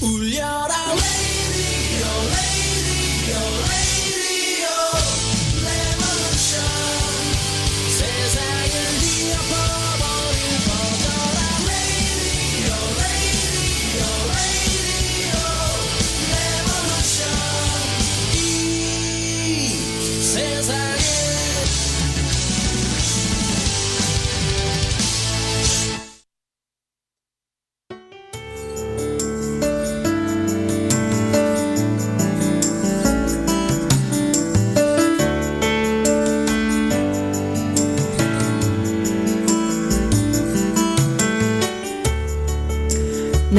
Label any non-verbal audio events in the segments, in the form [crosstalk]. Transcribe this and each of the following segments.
울려라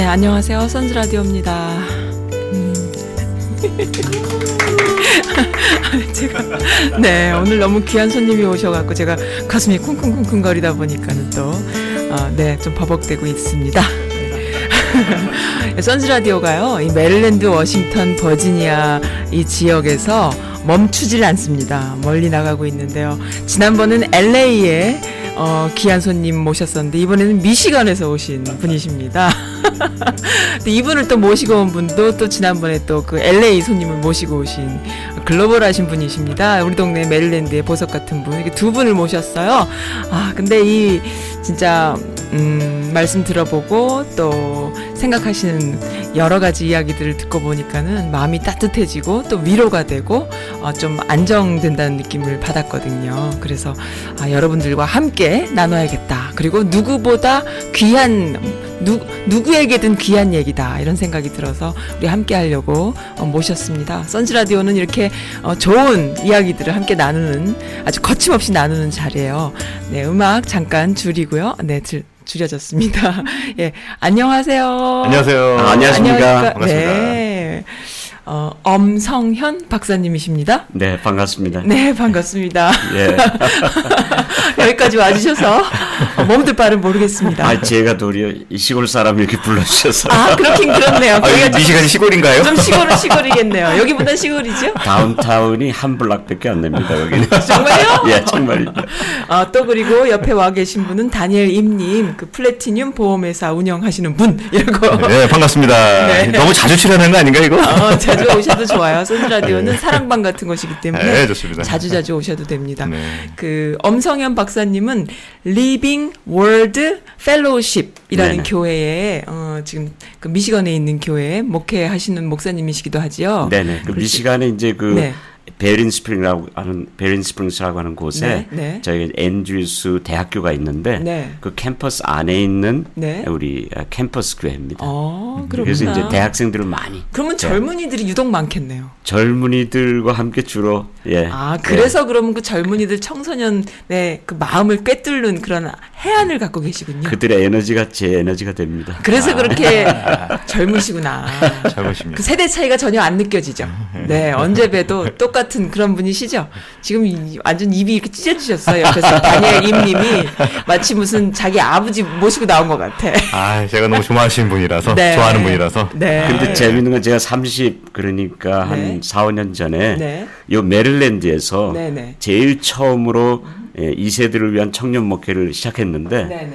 안녕하세요. 선즈라디오입니다. 음. [laughs] 제가, 네, 오늘 너무 귀한 손님이 오셔갖고 제가 가슴이 쿵쿵쿵쿵거리다 보니까는 또, 어, 네, 좀 버벅대고 있습니다. [laughs] 선즈 라디오가요, 이 메릴랜드, 워싱턴, 버지니아 이 지역에서 멈추질 않습니다. 멀리 나가고 있는데요. 지난번은 LA에 어, 귀한 손님 모셨었는데 이번에는 미시간에서 오신 분이십니다. 이분을 또 모시고 온 분도 또 지난번에 또 그 LA 손님을 모시고 오신 글로벌 하신 분이십니다. 우리 동네 메릴랜드의 보석 같은 분. 이렇게 두 분을 모셨어요. 아, 근데 이 진짜 음, 말씀 들어보고 또 생각하시는 여러 가지 이야기들을 듣고 보니까는 마음이 따뜻해지고 또 위로가 되고 어, 좀 안정된다는 느낌을 받았거든요. 그래서 아, 여러분들과 함께 나눠야겠다. 그리고 누구보다 귀한 누, 누구에게든 귀한 얘기다 이런 생각이 들어서 우리 함께 하려고 어, 모셨습니다. 선즈라디오는 이렇게 어, 좋은 이야기들을 함께 나누는 아주 거침없이 나누는 자리예요. 네, 음악 잠깐 줄이고요. 네, 줄, 줄여졌습니다. [laughs] 예, 안녕하세요. 안녕하세요. 아, 안녕하십니까. 반갑습니다. 네. 어, 엄성현 박사님이십니다. 네, 반갑습니다. 네, 반갑습니다. [laughs] 예. [laughs] 여기까지 와주셔서 몸둘 바를 모르겠습니다. 아, 제가 도리어 이 시골 사람 이렇게 불러주셔서 아, 그렇긴 그렇네요. 아, 거기가 여기 미시간이 시골인가요? 좀 시골은 시골이겠네요. 여기보다 시골이죠? 다운타운이 한 블락밖에 안 됩니다, 여기는. [laughs] 정말요? 예, 정말입니다. 아, 또 그리고 옆에 와 계신 분은 다니엘 임님, 그 플래티늄 보험회사 운영하시는 분, 이러고. 네, 반갑습니다. 네. 너무 자주 출연하는 거 아닌가, 이거? 어, 자주 오셔도 좋아요. 선즈 라디오는 사랑방 같은 곳이기 때문에 네, 좋습니다. 자주 자주 오셔도 됩니다. 네. 그 엄성현 박사님은 Living Word Fellowship이라는 네네. 교회에 어, 지금 그 미시건에 있는 교회에 목회하시는 목사님이시기도 하지요. 네네. 그 그렇지. 미시간에 이제 그 네. 베린 스프링이라고 하는 베린 스프링스라고 하는 곳에 네, 네. 저희 앤드류스 대학교가 있는데 네. 그 캠퍼스 안에 있는 네. 우리 아, 캠퍼스 교회입니다. 어, 그렇구나. 그래서 이제 대학생들을 많이 그러면 네. 젊은이들이 유독 많겠네요. 젊은이들과 함께 주로 예. 아, 그래서 그러면 그 젊은이들 청소년의 그 마음을 꿰뚫는 그런 해안을 갖고 계시군요. 예. 그들의 에너지가 제 에너지가 됩니다. 그래서 그렇게 [laughs] 젊으시구나. 젊으십니다. 그 세대 차이가 전혀 안 느껴지죠. 네, 언제 봬도 똑같 은 그런 분이시죠. 지금 이- 완전 입이 이렇게 찢어지셨어요. 그래서 다니엘 임님이 마치 무슨 자기 아버지 모시고 나온 것 같아. 아, 제가 너무 좋아하시는 분이라서, 네. 좋아하는 분이라서. 네. 근데 재밌는 건 제가 30 그러니까 네. 한 4, 5년 전에 네. 요 메릴랜드에서 네, 네. 제일 처음으로 예, 2세들을 위한 청년 목회를 시작했는데 네네.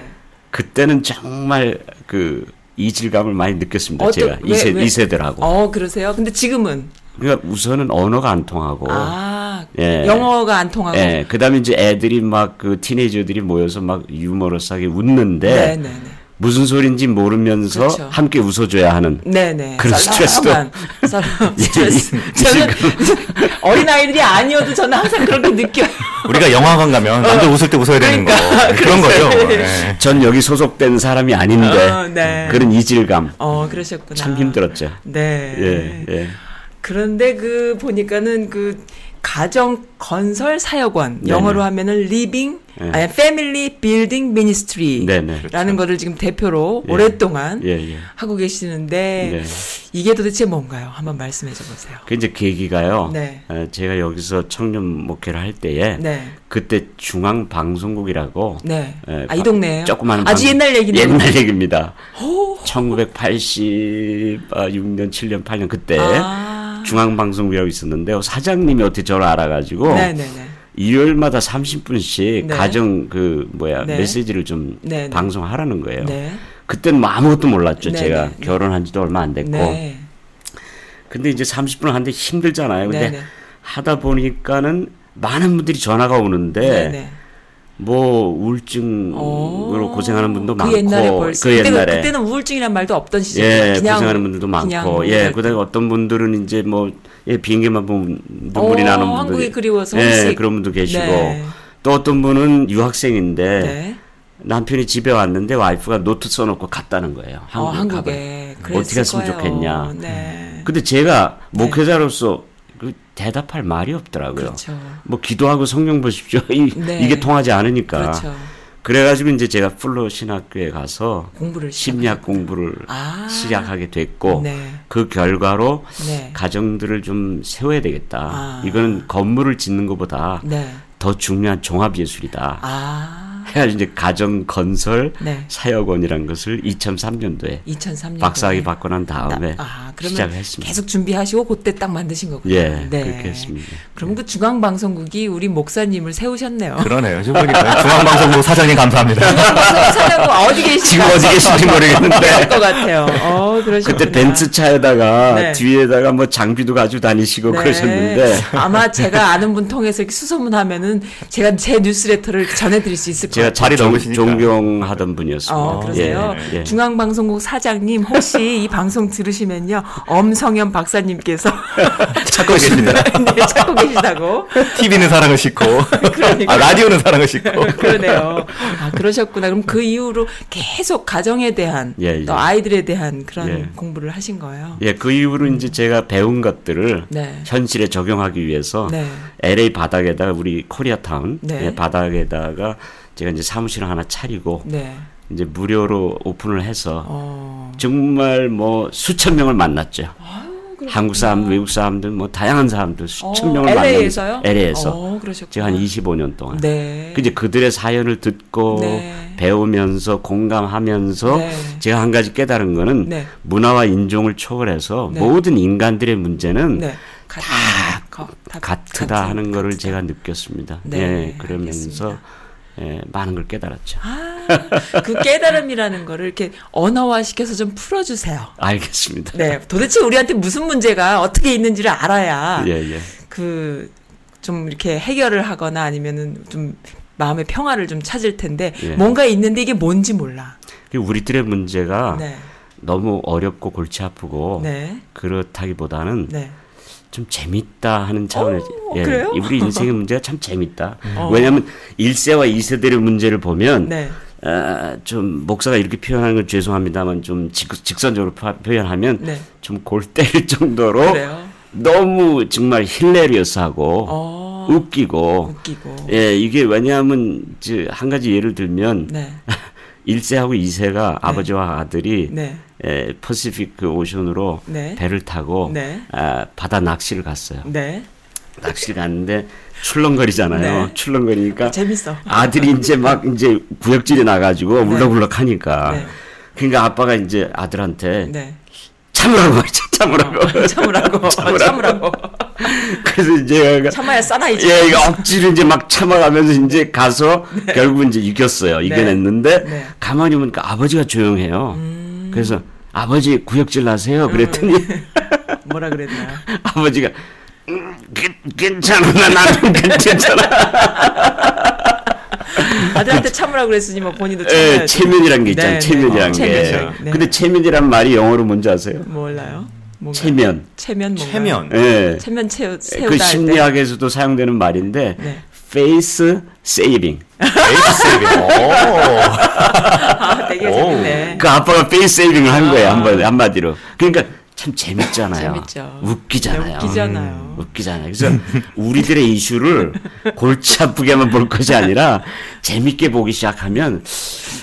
그때는 정말 그 이질감을 많이 느꼈습니다. 어떠- 제가 왜- 2세, 왜? 2세들하고. 어, 그러세요? 근데 지금은 그러니까 우선은 언어가 안 통하고 아, 예. 영어가 안 통하고. 예, 그다음에 이제 애들이 막 그 티네이저들이 모여서 막 유머러스하게 웃는데 네, 네, 네. 무슨 소리인지 모르면서 그렇죠. 함께 웃어줘야 하는 네네. 그런 스트레스도- [laughs] 스트레스. 저는 [laughs] 어린 아이들이 아니어도 저는 항상 그렇게 느껴요. 우리가 영화관 가면 남들 웃을 때 웃어야 되는 그러니까, 거. 그런 그래서- 거죠. 네. 전 여기 소속된 사람이 아닌데 어, 네. 그런 이질감 어, 그러셨구나. 참 힘들었죠. 네. 예, 예. 그런데 그 보니까는 그 가정 건설 사역원 네네. 영어로 하면은 Living 네. 아니 Family 빌딩 미니스트리라는. 거를 지금 대표로 예. 오랫동안 예, 예. 하고 계시는데 네. 이게 도대체 뭔가요? 한번 말씀해 줘 보세요. 그 이제 계기가요. 네. 어, 제가 여기서 청년 목회를 할 때에 네. 그때 중앙 방송국이라고 네. 예, 아, 이 바- 동네예요? 조그마한 아주 방- 옛날 얘기네요. 옛날 얘기입니다. 1986년, 7년, 8년 그때 아. 중앙 방송국이라고 있었는데요. 사장님이 어떻게 저를 알아가지고 네, 네, 네. 일요일마다 30분씩 네. 가정 그 뭐야 네. 메시지를 좀 네, 네. 방송하라는 거예요. 네. 그때는 뭐 아무것도 몰랐죠. 네, 제가 네, 네. 결혼한 지도 얼마 안 됐고. 네. 근데 이제 30분 하는데 힘들잖아요. 근데 네, 네. 하다 보니까는 많은 분들이 전화가 오는데 네, 네. 뭐 우울증으로 오. 고생하는 분도 그 많고 옛날에 벌써 그 그때는, 옛날에 그때는 우울증이란 말도 없던 시절. 예 그냥 고생하는 분들도 많고 예 그다음에 어떤 분들은 이제 뭐 예, 비행기만 보면 눈물이 어, 나는 분들 한국이 그리워서 예. 그런 분도 계시고 네. 또 어떤 분은 유학생인데 네. 남편이 집에 왔는데 와이프가 노트 써놓고 갔다는 거예요 어, 한국 한국에 가봐요. 어떻게 했으면 그랬을 좋겠냐 거예요. 네. 근데 제가 목회자로서 그 대답할 말이 없더라고요. 그렇죠. 뭐 기도하고 성경 보십시오. [laughs] 이, 네. 이게 통하지 않으니까. 그렇죠. 그래가지고 이제 제가 풀러 신학교에 가서 공부를 심리학. 공부를 아. 시작하게 됐고 네. 그 결과로 네. 가정들을 좀 세워야 되겠다. 아. 이거는 건물을 짓는 것보다 네. 더 중요한 종합 예술이다. 아. 해가지고 이제 가정 건설 네. 사역원이라는 것을 2003년도에 2003년 박사학위 받고 난 다음에 아, 그러면. 계속 준비하시고 그때 딱 만드신 거군요. 예, 그렇게 했습니다. 그럼 그 중앙방송국이 우리 목사님을 세우셨네요. 그러네요. 지금 보니까 [laughs] 중앙방송국 사장님 감사합니다. 중앙방송 사장님 어디 [laughs] 계시지? 지금 어디 계신지 모르겠는데 것 같아요. 어, 그러셨구나. 그때 벤츠 차에다가 네. 뒤에다가 뭐 장비도 가지고 다니시고 네. 그러셨는데 아마 제가 아는 분 통해서 이렇게 수소문하면은 제가 제 뉴스레터를 전해드릴 수 있을 것 제가 존- 넓으시니까. 존경하던 분이었습니다. 어, 그러세요? 예, 예. 중앙방송국 사장님 혹시 이 방송 들으시면요 엄성현 박사님께서 [laughs] 찾고 [laughs] 계십니다. 네, 찾고 계시다고 TV는 사랑을 싣고, 그러니까. 아, 라디오는 사랑을 싣고. [laughs] 그러네요. 아 그러셨구나. 그럼 그 이후로 계속 가정에 대한 예, 예. 또 아이들에 대한 그런 예. 공부를 하신 거예요. 예, 그 이후로 이제 제가 배운 것들을 네. 현실에 적용하기 위해서 네. LA 바닥에다가 우리 코리아타운 네. 예, 바닥에다가 제가 이제 사무실을 하나 차리고 네. 이제 무료로 오픈을 해서 어. 정말 뭐 수천 명을 만났죠. 한국 사람, 외국 사람들, 뭐 다양한 사람들 수천 어, 명을 LA에서요? 만났어요. LA에서 어. 제가 한 25년 동안. 네. 그 이제 그들의 사연을 듣고 네. 배우면서 공감하면서 네. 제가 한 가지 깨달은 거는 네. 문화와 인종을 초월해서 네. 모든 인간들의 문제는 네. 다 같으다 같은, 하는 거를. 제가 느꼈습니다. 네, 예, 그러면서 알겠습니다. 예, 많은 걸 깨달았죠. 아, 그 깨달음이라는 거를 이렇게 언어화 시켜서 좀 풀어주세요. 알겠습니다. 네, 도대체 우리한테 무슨 문제가 어떻게 있는지를 알아야 예, 예. 그좀 이렇게 해결을 하거나 아니면은 좀 마음의 평화를 좀 찾을 텐데 예. 뭔가 있는데 이게 뭔지 몰라. 그 우리들의 문제가 네, 너무 어렵고 골치 아프고 네, 그렇다기보다는 네. 좀 재밌다 하는 차원에서 어, 그래요? 우리 인생의 문제가 참 재밌다. 어. 왜냐하면 1세와 2세들의 문제를 보면 네. 아, 좀 목사가 이렇게 표현하는 건 죄송합니다만 좀 직, 직선적으로 파- 표현하면 네. 좀 골 때릴 [laughs] 정도로 그래요. 너무 정말 hilarious하고 어, 웃기고 웃기고. 예 이게 왜냐하면 이제 한 가지 예를 들면 네, [laughs] 1세하고 2세가 아버지와 아들이 네, 에, 퍼시픽 그 오션으로 네. 배를 타고 네. 아, 바다 낚시를 갔어요. 네. 낚시를 갔는데 출렁거리잖아요. 네. 출렁거리니까 재밌어. 아들이 이제 막 이제 구역질에 나가지고 울럭울럭하니까 네. 그러니까 아빠가 이제 아들한테 네. 참으라고 말이죠. 참으라고. [laughs] 참으라고. 참으라고. 그래서 이제 참아야 싸나이지. 예, 이거 억지로 이제 막 참아가면서 이제 가서 결국 이제 이겼어요. 이겨냈는데 네. 가만히 보니까 아버지가 조용해요. 음. 그래서 아버지 구역질 나세요. 그랬더니 [laughs] 뭐라 그랬나요? [laughs] 아버지가 음, 괜- 괜찮아 나 나는 [laughs] 괜찮아. 아들한테 참으라고 그랬으니 뭐 본인도 예, 참아야죠. 체면이란 게 있잖아요. 네, 네. 체면이란 어, 게. 체면. 네. 근데 체면이란 말이 영어로 뭔지 아세요? 몰라요. 뭔가. 체면. 체면 뭔가. 체면. 예. 체면 채우, 세우다 그할 때. 심리학에서도 사용되는 말인데 saving. 베이스 세이빙. 오. [laughs] 아, 되게 오. 재밌네. 그 아빠가 face saving을 한 거예요. 아. 한번 한마디로. 그러니까 참 재밌잖아요. 재밌죠. 웃기잖아요. 네, 웃기잖아요. 음, 웃기잖아요. 그래서 우리들의 이슈를 골치 아프게만 볼 것이 아니라 재밌게 보기 시작하면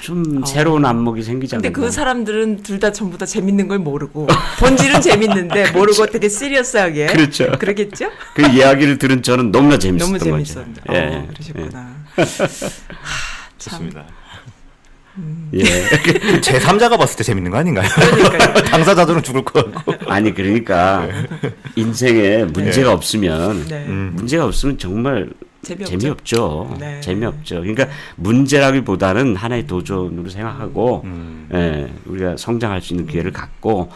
좀 새로운 안목이 생기지 어. 근데. 그 사람들은 둘 다 전부 다 재밌는 걸 모르고 본질은 재밌는데 모르고 되게 시리어스하게 그렇죠. 그러겠죠? 그 이야기를 들은 저는 너무나 재밌었던 너무 거죠. 재밌었는데. 예, 어, 그러셨구나. 참. 좋습니다. 예. 예. 제 3자가 봤을 때 재밌는 거 아닌가요? [laughs] 당사자들은 죽을 것 같고. 아니 그러니까 인생에 문제가 없으면 네. 음. 문제가 없으면 정말 재미없죠. 재미없죠. 네. 재미없죠. 그러니까 문제라기보다는 하나의 도전으로 생각하고 음. 예, 우리가 성장할 수 있는 기회를 갖고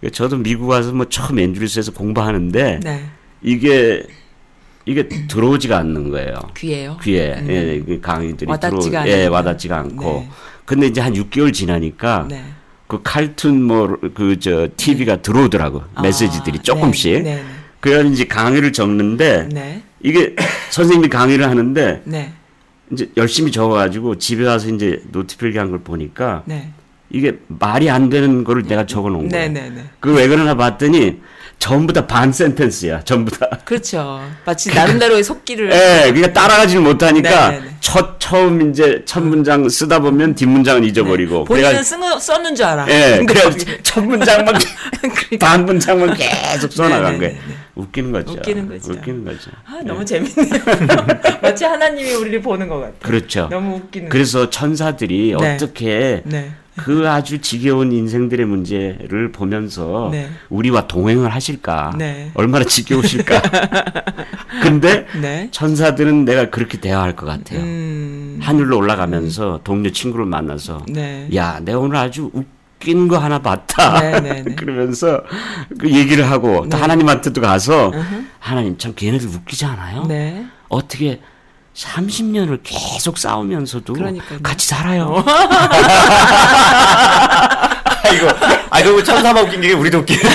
그러니까 저도 미국 와서 뭐 처음 앤드류스에서 공부하는데 네. 이게 이게 들어오지가 않는 거예요. 귀에요. 귀에 음. 예, 그 강의들이 와닿지가 들어 예, 않는. 와닿지가 않고 네. 근데 이제 한 6개월 지나니까 네. 그 cartoon 뭐 그 저 TV가 들어오더라고 메시지들이 아, 조금씩 네. 네. 그래야 이제 강의를 적는데 네. 이게 [coughs] 선생님이 강의를 하는데 네. 이제 열심히 적어가지고 집에 와서 이제 노트 필기한 걸 보니까 네. 이게 말이 안 되는 거를 내가 적어 놓은 네. 거예요. 네. 네. 그왜 그러나 봤더니 전부 다 반 센텐스야. 전부 다. 그렇죠. 마치 나름대로의 속기를 예, 그러니까 따라가지를 못하니까 네, 네, 네. 첫 처음 이제 첫 문장 쓰다 보면 뒷 문장은 잊어버리고. 본인은 그래가- 쓰는, 썼는 줄 알아. 예, [laughs] 그래 거기- 첫 문장만 [laughs] 그러니까. 반 문장만 계속 써나간 네, 네, 거예요. 네, 네. 웃기는 거죠. 웃기는 거죠. 웃기는 거죠. 아, 너무 재밌네요. [laughs] 마치 하나님이 우리를 보는 것 같아요. 그렇죠. 너무 웃기는 그래서 천사들이 네. 어떻게 네. 그 아주 지겨운 인생들의 문제를 보면서 네. 우리와 동행을 하실까? 네. 얼마나 지겨우실까? [laughs] 근데 네. 천사들은 내가 그렇게 대화할 것 같아요. 음. 하늘로 올라가면서 동료 친구를 만나서 네. 야, 내가 오늘 아주 웃긴 거 하나 봤다. 네, 네, 네. [laughs] 그러면서 그 얘기를 하고 또 네. 하나님한테도 가서 하나님 참 걔네들 웃기지 않아요? 네. 어떻게 30년을 계속 싸우면서도 그러니까요. 같이 살아요. [laughs] 아이고, 아이고 천사만 웃긴 게 우리도 웃긴. [laughs]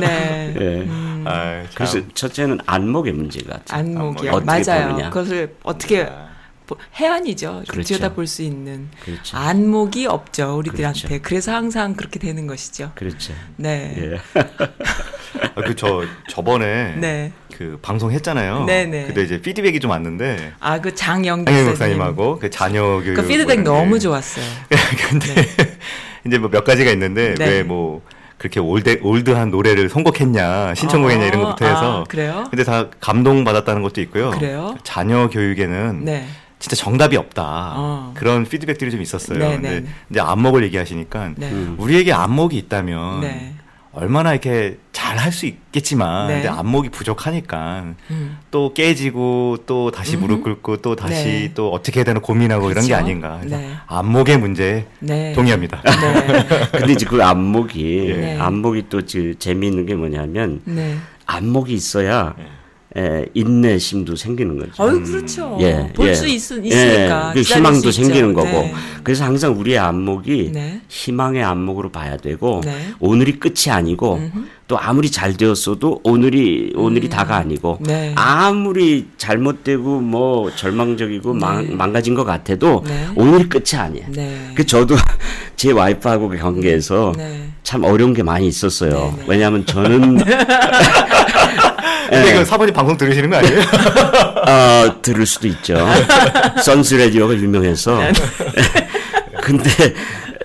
네. 예. 아, 그래서 참. 첫째는 안목의 문제가 안목이요. 어떻게 맞아요. 보느냐. 그것을 어떻게 보- 해안이죠. 그렇죠. 들여다볼 수 있는 그렇죠. 안목이 없죠 우리들한테. 그렇죠. 그래서 항상 그렇게 되는 것이죠. 그렇죠. 네. 예. [laughs] 아, 그저 저번에 네. 그 방송했잖아요. 네네. 근데 이제 피드백이 좀 왔는데 아 그 장영 장현 목사님. 목사님하고 그 자녀 교육 그 피드백 뭐 너무 게. 좋았어요. [laughs] 근데 [laughs] 이제 뭐 몇 가지가 있는데 네. 왜 뭐 그렇게 old old한 노래를 선곡했냐 신청곡했냐 아, 이런 것부터 해서 아, 그래요? 근데 다 감동 받았다는 것도 있고요. 그래요? 자녀 교육에는 네. 진짜 정답이 없다 어. 그런 피드백들이 좀 있었어요. 네, 근데 네. 이제 안목을 얘기하시니까 네. 음. 우리에게 안목이 있다면 네. 얼마나 이렇게 잘 할 수 있겠지만 네. 근데 안목이 부족하니까 음. 또 깨지고 또 다시 무릎 음흠. 꿇고 또 다시 네. 또 어떻게 해야 되나 고민하고 이런 게 그렇죠. 아닌가. 그래서 네. 안목의 문제에 네. 동의합니다. 네. [laughs] 근데 이제 그 안목이 네. 안목이 또 지- 재미있는 게 뭐냐면 네. 안목이 있어야 에, 인내심도 생기는 거죠. 어유 그렇죠. 예, 볼 예. 수 있으니까 예, 그 희망도. 생기는 거고. 네. 그래서 항상 우리의 안목이 네. 희망의 안목으로 봐야 되고 네. 오늘이 끝이 아니고 또 아무리 잘 되었어도 오늘이 오늘이 다가 아니고 네. 아무리 잘못되고 뭐 절망적이고 망, 망가진 것 같아도 네. 오늘이 끝이 아니에요. 네. 그 저도 [laughs] 제 와이프하고 그 관계에서 네. 참 어려운 게 많이 있었어요. 네, 네. 왜냐하면 저는 [laughs] 근데 이거 사모님 방송 들으시는 거 아니에요? 어, [laughs] 들을 수도 있죠. 선스 라디오가 유명해서. 네. [laughs] 근데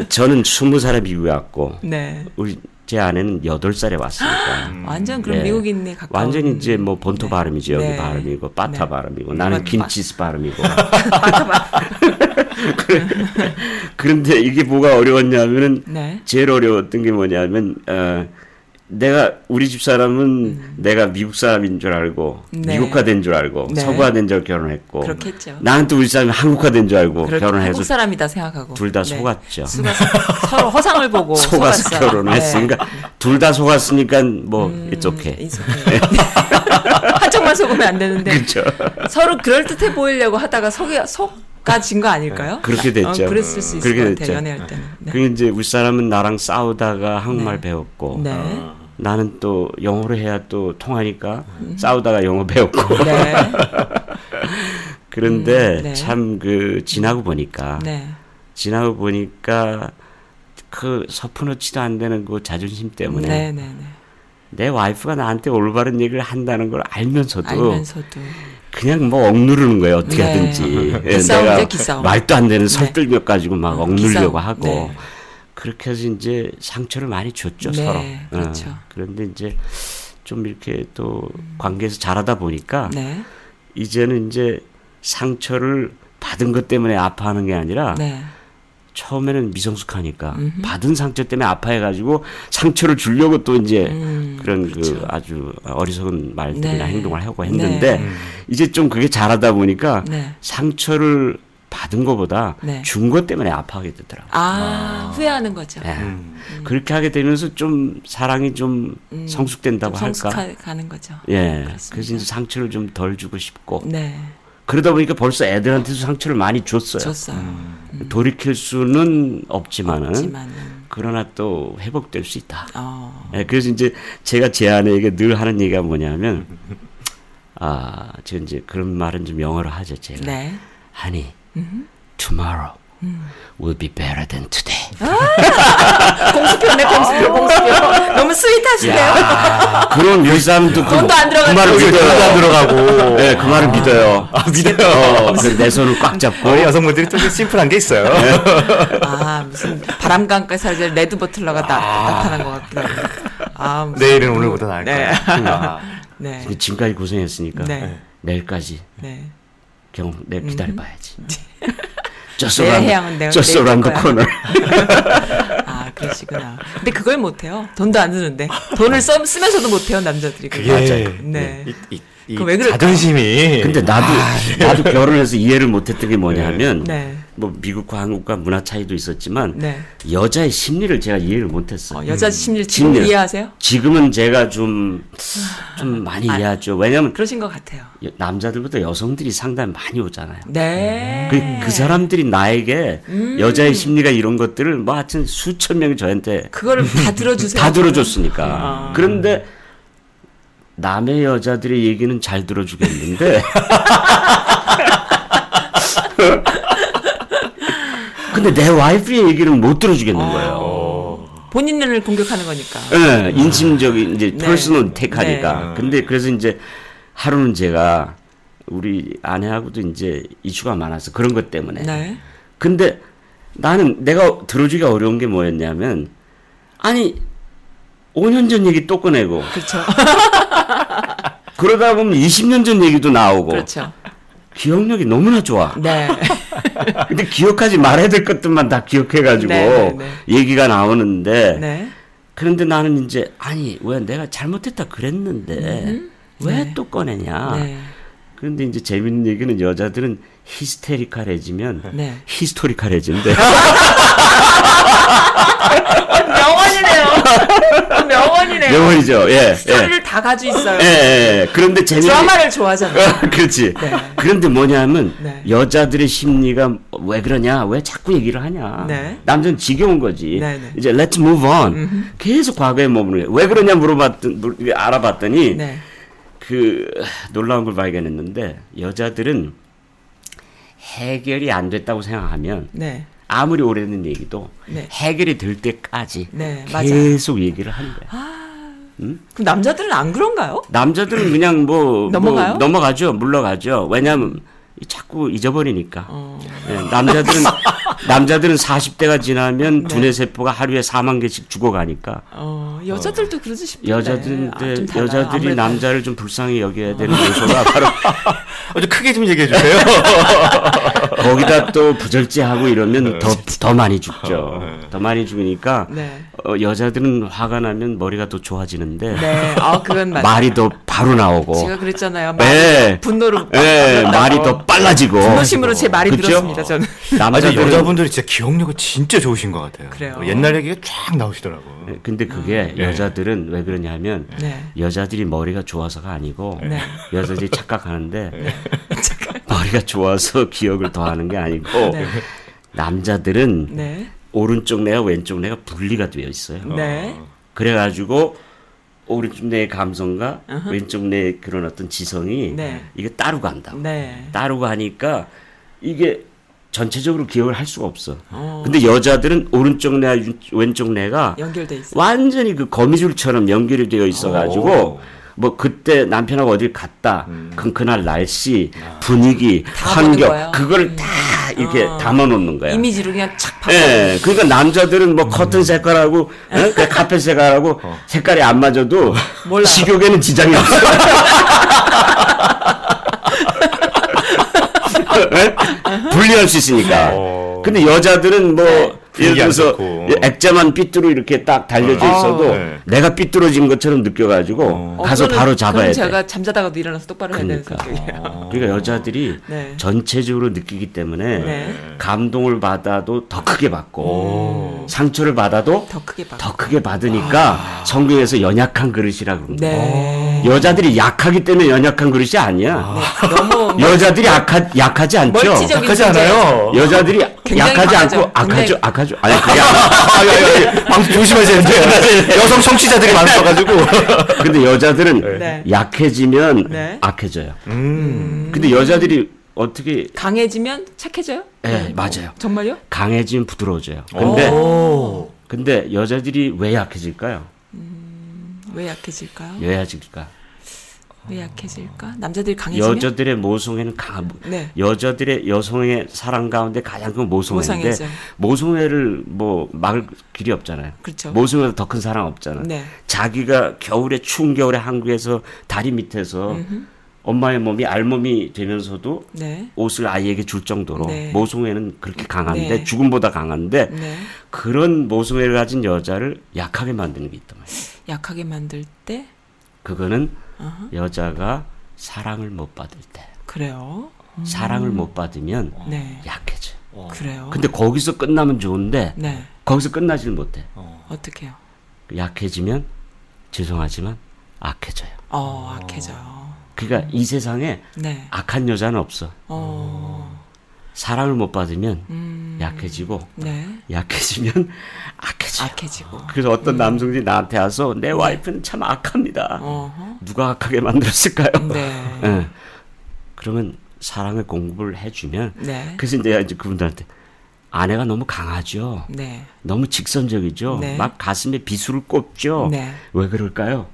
저는 스무 살에 미국에 왔고 네. 우리 제 아내는 여덟 살에 왔으니까. [gasps] 완전 그럼 예. 미국인에 가까운 완전히 이제 뭐 본토 네. 발음이죠 여기 네. 발음이고 바타 네. 발음이고 나는 바- 김치스 발음이고 [laughs] 그런데 이게 뭐가 어려웠냐면은 네. 제일 어려웠던 게 뭐냐면 어, 내가 우리 집 사람은 내가 미국 사람인 줄 알고 음. 네. 미국화된 줄 알고 네. 서구화된 줄 결혼했고 그렇겠죠. 나는 또 우리 사람이 한국화된 줄 알고 그렇게 결혼해서 한국 사람이다 생각하고 둘다 네. 속았죠. 속아서 서로 허상을 보고 속아서 [laughs] 속았어. 결혼을 했으니까 둘 다 속았으니까 뭐. 네. it's okay. [laughs] 한쪽만 속으면 안 되는데 그렇죠. 서로 그럴 듯해 보이려고 하다가 속이 속 아진 거 아닐까요? 그렇게 됐죠. 어, 그랬을 수 있을 그렇게 것. 연애할 때는. 네. 그 이제 우리 사람은 나랑 싸우다가 한국말 네. 배웠고 네. 나는 또 영어로 해야 또 통하니까 싸우다가 영어 배웠고 음. 네. [laughs] 그런데 음, 네. 참그 지나고 보니까 네. 지나고 보니까 그 서푼어치도 안 되는 그 자존심 때문에 네, 네, 네. 내 와이프가 나한테 올바른 얘기를 한다는 걸 알면서도 알면서도 그냥 뭐 억누르는 거예요 어떻게 네. 하든지 [laughs] 예, 내가 기싸움. 말도 안 되는 네. 설득력 가지고 막 어, 억누르려고. 하고 네. 그렇게 해서 이제 상처를 많이 줬죠 네, 서로 그렇죠. 어, 그런데 이제 좀 이렇게 또 관계에서 잘하다 보니까 네. 이제는 이제 상처를 받은 것 때문에 아파하는 게 아니라 네. 처음에는 미성숙하니까 받은 상처 때문에 아파해가지고 상처를 주려고 또 이제 그런 그 아주 어리석은 말들이나 네. 행동을 하고 했는데 네. 이제 좀 그게 잘하다 보니까 네. 상처를 받은 것보다 네. 준것 때문에 아파하게 되더라고요. 아, 후회하는 거죠. 예. 그렇게 하게 되면서 좀 사랑이 좀 음, 성숙된다고 좀 할까? 성숙하는 거죠. 예. 그래서 이제 상처를 좀 덜 주고 싶고 네, 그러다 보니까 벌써 애들한테도 상처를 많이 줬어요. 줬어요. 돌이킬 수는 없지만은 하지만은 그러나 또 회복될 수 있다. 어, 예, 그래서 이제 제가 제 아내에게 늘 하는 얘기가 뭐냐면 아, 제가 이제 그런 말은 좀 영어로 하죠, 제가. 네. Honey, tomorrow will be better than today. 공수표네, 공수표, 공수표. 너무 스윗하시네요. 그런 밀사람도 그, 돈도 안 들어가고 그 말을 믿어요. 안 들어가고. 네, 그 말을 믿어요. 아, 믿어요. 어, 그래서 내 손을 꽉 잡고 우리 여성분들이 좀 심플한 게 있어요. 아, 무슨 바람강가 살자 레드 버틀러가 나, 나타난 것 같기도 하고. 아, 무슨- 내일은 오늘보다 나을 네. 거야. 아, 네. 지금까지 고생했으니까 네. 내일까지 네. 경내 기다려봐야지. Just 내 around, 해양은 내가 just 내일 around the corner. 아, 그러시구나. 근데 그걸 못해요. 돈도 안 드는데. 돈을 써, 쓰면서도 못해요, 남자들이. 그게 네. 이, 이, 이 그거 왜 그럴까요? 자존심이. 근데 나도 나도 결혼해서 이해를 못했던 게 뭐냐면 네. 뭐 미국과 한국과 문화 차이도 있었지만 네. 여자의 심리를 제가 이해를 못했어요. 어, 여자 심리를 지금 심리를. 이해하세요? 지금은 제가 좀좀 많이 이해하죠. 왜냐하면 그러신 것 같아요. 여- 남자들보다 여성들이 상당히 많이 오잖아요. 네. 그, 그 사람들이 나에게 여자의 심리가 이런 것들을 뭐 하여튼 수천 명이 저한테 그거를 다 들어주세요. 다 들어줬으니까. 아. 그런데 남의 여자들의 얘기는 잘 들어주겠는데. [laughs] 근데 내 와이프의 얘기는 못 들어주겠는 아. 거예요. 본인을 공격하는 거니까. 예, 인심적인 이제 네. personal attack하니까. 네. 근데 그래서 이제 하루는 제가 우리 아내하고도 이제 이슈가 많아서 그런 것 때문에. 네. 근데 나는 내가 들어주기 어려운 게 뭐였냐면 아니 5년 전 얘기 또 꺼내고 그렇죠. [laughs] 그러다 보면 20년 전 얘기도 나오고 그렇죠. 기억력이 너무나 좋아. 네. [laughs] 근데 기억하지 말아야 될 것들만 다 기억해가지고 네, 네, 네. 얘기가 나오는데 네. 그런데 나는 이제 아니 왜 내가 잘못했다 그랬는데 왜 네. 또 꺼내냐. 네. 그런데 이제 재밌는 얘기는 여자들은 히스테리칼해지면 네. 히스토리칼해진대. [laughs] 명언이네요. 명언이네요. 명언이죠. 예. 예. 스토리를 다 가지고 있어요. 예, 예. 그런데 재밌는 드라마를 좋아하잖아요. 그렇지. 그런데 뭐냐면 네. 여자들의 심리가 왜 그러냐, 왜 자꾸 얘기를 하냐. 네. 남자는 지겨운 거지. 네, 네. 이제 let's move on. 계속 과거에 머무는 거예요. 왜 그러냐 물어봤더니 물- 알아봤더니 네. 그 놀라운 걸 발견했는데 여자들은 해결이 안 됐다고 생각하면 네. 아무리 오래된 얘기도 네. 해결이 될 때까지 네, 맞아요. 계속 얘기를 하는 거 야. 그럼 남자들은 안 그런가요? 남자들은 그냥 뭐, 넘어가요? 뭐 넘어가죠, 물러가죠. 왜냐하면 자꾸 잊어버리니까. 어. 예, 남자들은 [laughs] 남자들은 40대가 지나면 네. 두뇌 세포가 하루에 4만 개씩 죽어가니까 어, 여자들도 그러지 싶은데. 여자들은 아. 여자들이 아무래도. 남자를 좀 불쌍히 여겨야 되는 요소가 바로 [laughs] 아주 크게 좀 얘기해 주세요. [laughs] [laughs] 거기다 또 부절제하고 이러면 더 더 많이 죽죠. 더 많이 죽으니까 네. 어, 여자들은 화가 나면 머리가 더 좋아지는데 네. 아, 그건 맞아요. 말이 더 바로 나오고 제가 그랬잖아요. 말, 네. 분노로. 예, 말이 더 빨라지고 분노심으로 제 말이 그쵸? 들었습니다, 저는. 아주 남자들은 여자분들이 진짜 기억력이 진짜 좋으신 것 같아요. 그래요. 어, 옛날 얘기가 쫙 나오시더라고. 네, 근데 그게 예. 여자들은 왜 그러냐면 네. 여자들이 머리가 좋아서가 아니고 네. 여자들이 착각하는데 머리가 좋아서 기억을 더 하는 게 아니고 네. 남자들은 네. 오른쪽 뇌와 왼쪽 뇌가 분리가 되어 있어요. 네. 그래가지고 오른쪽 뇌의 감성과 왼쪽 뇌의 그런 어떤 지성이 네. 이게 따로 간다. 네. 따로 가니까 이게 전체적으로 기억을 할 수가 없어. 어. 근데 여자들은 오른쪽 뇌와 유- 왼쪽 뇌가 연결돼 있어. 완전히 그 거미줄처럼 연결이 되어 있어가지고 오. 뭐 그때 남편하고 어딜 갔다 그럼 그날 날씨 분위기 다 보는 환경? 그걸 다 이렇게 어. 담아놓는 거야. 이미지로 그냥 착 파고. 예, 그러니까 남자들은 뭐 커튼 색깔하고 예? 그 [laughs] 카펫 색깔하고 색깔이 안 맞아도 몰라요. 식욕에는 지장이 없어. [laughs] 예? 분리할 수 있으니까. 어. 근데 여자들은 뭐 예를 들어서 좋고. 액자만 삐뚤어 이렇게 딱 달려져 아. 있어도 네. 내가 삐뚤어진 것처럼 느껴가지고 어. 가서 바로 잡아야 돼. 제가 잠자다가도 일어나서 똑바로 해야 되는 그러니까. 성격이에요. [laughs] 그러니까 여자들이 네. 전체적으로 느끼기 때문에 네. 감동을 받아도 더 크게 받고 오. 상처를 받아도 더 크게 봐. 더 크게 받으니까 성경에서 연약한 그릇이라 그럽니다. 네. 여자들이 약하기 때문에 연약한 그릇이 아니야. 네. 너무 [laughs] 여자들이 약하, 약하지 않죠. 멀티적인 약하지. 않아요. 여자들이 약하지 강하죠. 않고 악하죠. 굉장히- 악하죠. 아니 그게 [laughs] 아, 야, 야, 야, 방송 조심하셔야 돼요. [laughs] 여성 청취자들이 많아가지고. [laughs] 근데 여자들은 네. 약해지면 네. 악해져요. 음. 근데 여자들이 어떻게 강해지면 착해져요? 예, 맞아요. 정말요? 강해지면 부드러워져요. 근데 오. 근데 여자들이 왜 약해질까요? 왜 약해질까요? 왜 약해질까? 왜 약해질까? 남자들이 강해지면 여자들의 모성애는 강한 네. 여자들의 여성의 사랑 가운데 가장 큰 모성애인데 모성애죠. 모성애를 뭐 막을 길이 없잖아요. 그렇죠. 모성애보다 더 큰 사랑 없잖아요. 네. 자기가 겨울에 추운 겨울에 한국에서 다리 밑에서 엄마의 몸이 알몸이 되면서도 네. 옷을 아이에게 줄 정도로 네. 모성애는 그렇게 강한데 네. 죽음보다 강한데 네. 그런 모성애를 가진 여자를 약하게 만드는 게 있단 말이에요. 약하게 만들 때 그거는 어허. 여자가 사랑을 못 받을 때 그래요. 사랑을 못 받으면 네. 약해져. 그래요. 근데 거기서 끝나면 좋은데 네. 거기서 끝나질 못해. 어떻게요? 약해지면 죄송하지만 악해져요. 어, 악해져요. 그러니까 이 세상에 네. 악한 여자는 없어. 어. 사랑을 못 받으면 음. 약해지고 네. 약해지면 [laughs] 악해져. 요 악해지고. 그래서 어떤 남성들이 나한테 와서 내 와이프는 참 악합니다. 어허. 누가 악하게 만들었을까요? 네. [laughs] 예. 그러면 사랑을 공부를 해주면 네. 그래서 내가 이제 그분들한테 아내가 너무 강하죠. 네. 너무 직선적이죠. 네. 막 가슴에 비수를 꼽죠. 네. 왜 그럴까요?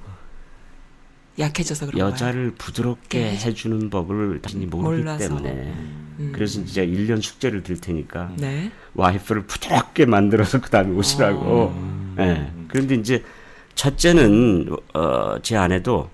약해져서 그런. 여자를 부드럽게 네. 해주는 법을 당신이 모르기 몰라서. 때문에. 음. 그래서 이제 1년 숙제를 들 테니까 네. 와이프를 부드럽게 만들어서 그 다음에 오시라고. 예. 그런데 이제 첫째는 어, 제 아내도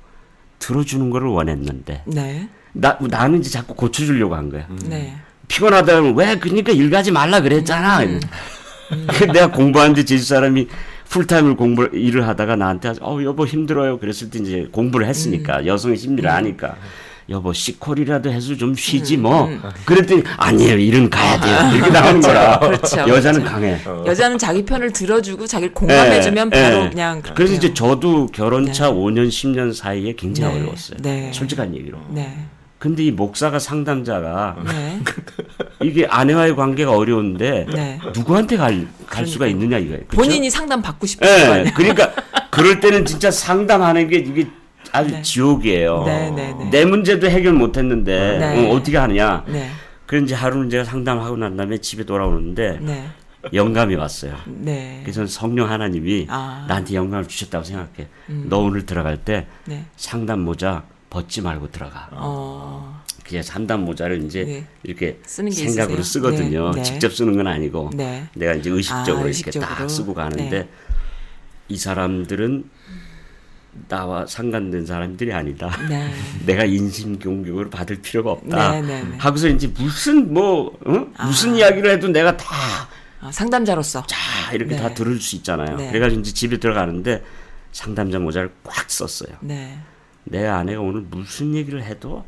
들어주는 거를 원했는데 네. 나 나는 이제 자꾸 고쳐주려고 한 거야. 네. 피곤하다면 왜 그러니까 일 가지 말라 그랬잖아. 음. [laughs] 그 내가 공부하는데 제주 사람이 풀타임을 공부 일을 하다가 나한테 어 여보 힘들어요. 그랬을 때 이제 공부를 음. 했으니까 여성의 심리를 아니까 여보 시콜이라도 해서 좀 쉬지 음. 뭐. 그랬더니 아니에요 일은 가야 돼요. 이렇게 나오는 거라. [laughs] 그렇죠, 여자는 그렇죠. 강해. 여자는 자기 편을 들어주고 자기를 공감해주면 예, 바로 예. 그냥 그렇게 그래서. 이제 저도 결혼차 네. 5년 10년 사이에 굉장히 네. 어려웠어요. 네. 솔직한 얘기로. 네. 근데 이 목사가 상담자가 네. [laughs] 이게 아내와의 관계가 어려운데 네. 누구한테 갈, 갈 수가 있느냐 이거예요. 그쵸? 본인이 상담 받고 싶은 거 예. 아니에요? 그러니까 그럴 때는 진짜 상담하는 게 이게 아주 네. 지옥이에요. 네, 네, 네. 내 문제도 해결 못 했는데 네. 어, 어떻게 하느냐. 네. 그런지 하루는 제가 상담하고 난 다음에 집에 돌아오는데 네. 영감이 왔어요. 네. 그래서 성령 하나님이 아. 음. 나한테 영감을 주셨다고 생각해. 너 오늘 들어갈 때 네. 상담 모자 벗지 말고 들어가. 어. 그냥 상담 모자를 이제 네. 이렇게 생각으로 있으세요? 쓰거든요. 네, 네. 직접 쓰는 건 아니고 네. 내가 이제 의식적으로 아, 이렇게 의식적으로. 딱 쓰고 가는데 네. 이 사람들은 나와 상관된 사람들이 아니다. 네. [laughs] 내가 인심 공격을 받을 필요가 없다. 네, 네, 네. 하고서 이제 무슨 뭐 어? 무슨 이야기를 해도 내가 다 아, 상담자로서. 자 이렇게 네. 다 들을 수 있잖아요. 네. 그래가지고 이제 집에 들어가는데 상담자 모자를 꽉 썼어요. 네. 내 아내가 오늘 무슨 얘기를 해도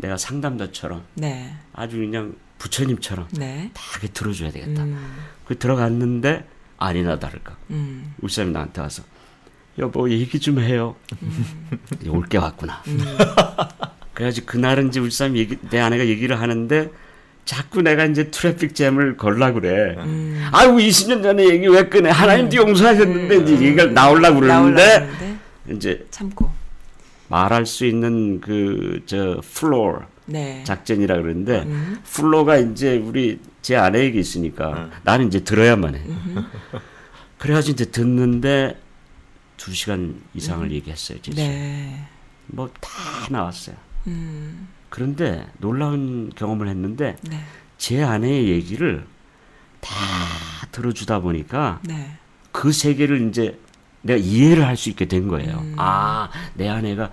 내가 상담자처럼 네. 아주 그냥 부처님처럼 네. 다 이렇게 들어줘야 되겠다. 음. 그 들어갔는데 아니나 다를까. 음. 우리 사람이 나한테 와서 여보 얘기 좀 해요. 올게 왔구나. 음. [laughs] 그래가지고 그날은 이제 우리 사람이 얘기, 내 아내가 얘기를 하는데 자꾸 내가 이제 traffic jam을 걸라 그래. 음. 아이고 20년 전에 얘기 왜 꺼내? 하나님도 용서하셨는데 이제 얘기가 나오려고 나오려고 그러는데 하는데 이제 참고. 말할 수 있는 그 저 floor 네. 작전이라 그러는데 음. floor가 이제 우리 제 아내에게 있으니까 나는 이제 들어야만 해. 그래가지고 이제 듣는데 두 시간 이상을 얘기했어요. 진짜. 음. 네. 뭐다 나왔어요. 음. 그런데 놀라운 경험을 했는데 네. 제 아내의 얘기를 다 들어주다 보니까 네. 그 세계를 이제 내가 이해를 할 수 있게 된 거예요. 음. 아, 내 아내가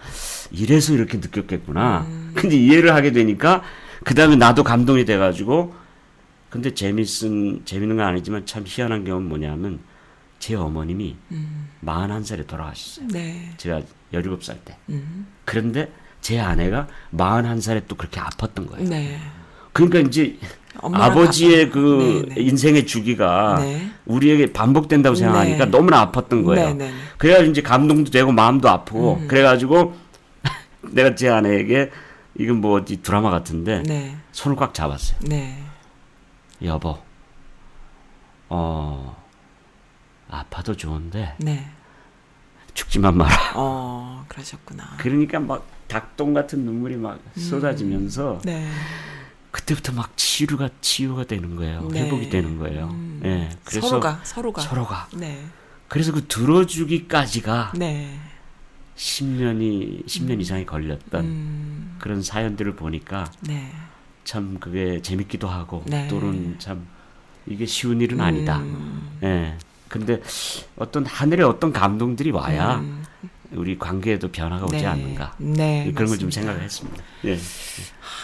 이래서 이렇게 느꼈겠구나. 음. 근데 이해를 하게 되니까 그 다음에 나도 감동이 돼가지고 근데 재밌은 재밌는 건 아니지만 참 희한한 경우는 뭐냐면 제 어머님이 음. 41살에 돌아가셨어요. 네. 제가 17살 때. 음. 그런데 제 아내가 41살에 또 그렇게 아팠던 거예요. 네. 그러니까 이제 아버지의. 그 네, 네. 인생의 주기가 네. 우리에게 반복된다고 생각하니까 네. 너무나 아팠던 거예요. 네, 네, 네. 그래가지고 이제 감동도 되고 마음도 아프고 음. 그래가지고 [laughs] 내가 제 아내에게 이건 뭐 어디 드라마 같은데 네. 손을 꽉 잡았어요. 네. 여보, 어 아파도 좋은데 네. 죽지만 마라. 어, 그러셨구나. 그러니까 막 닭똥 같은 눈물이 막 쏟아지면서 네. 그때부터 막 치유가 치유가 되는 거예요. 네. 회복이 되는 거예요. 음. 예. 그래서 서로가 서로가 서로가. 네. 그래서 그 들어주기까지가 네. 10년이 10년 이상이 걸렸던 음. 그런 사연들을 보니까 네. 참 그게 재밌기도 하고 네. 또는 참 이게 쉬운 일은 아니다. 음. 예. 근데 어떤 하늘의 어떤 감동들이 와야 음. 우리 관계에도 변화가 오지 네. 않는가. 네. 그런 걸 좀. 생각을 했습니다. 예.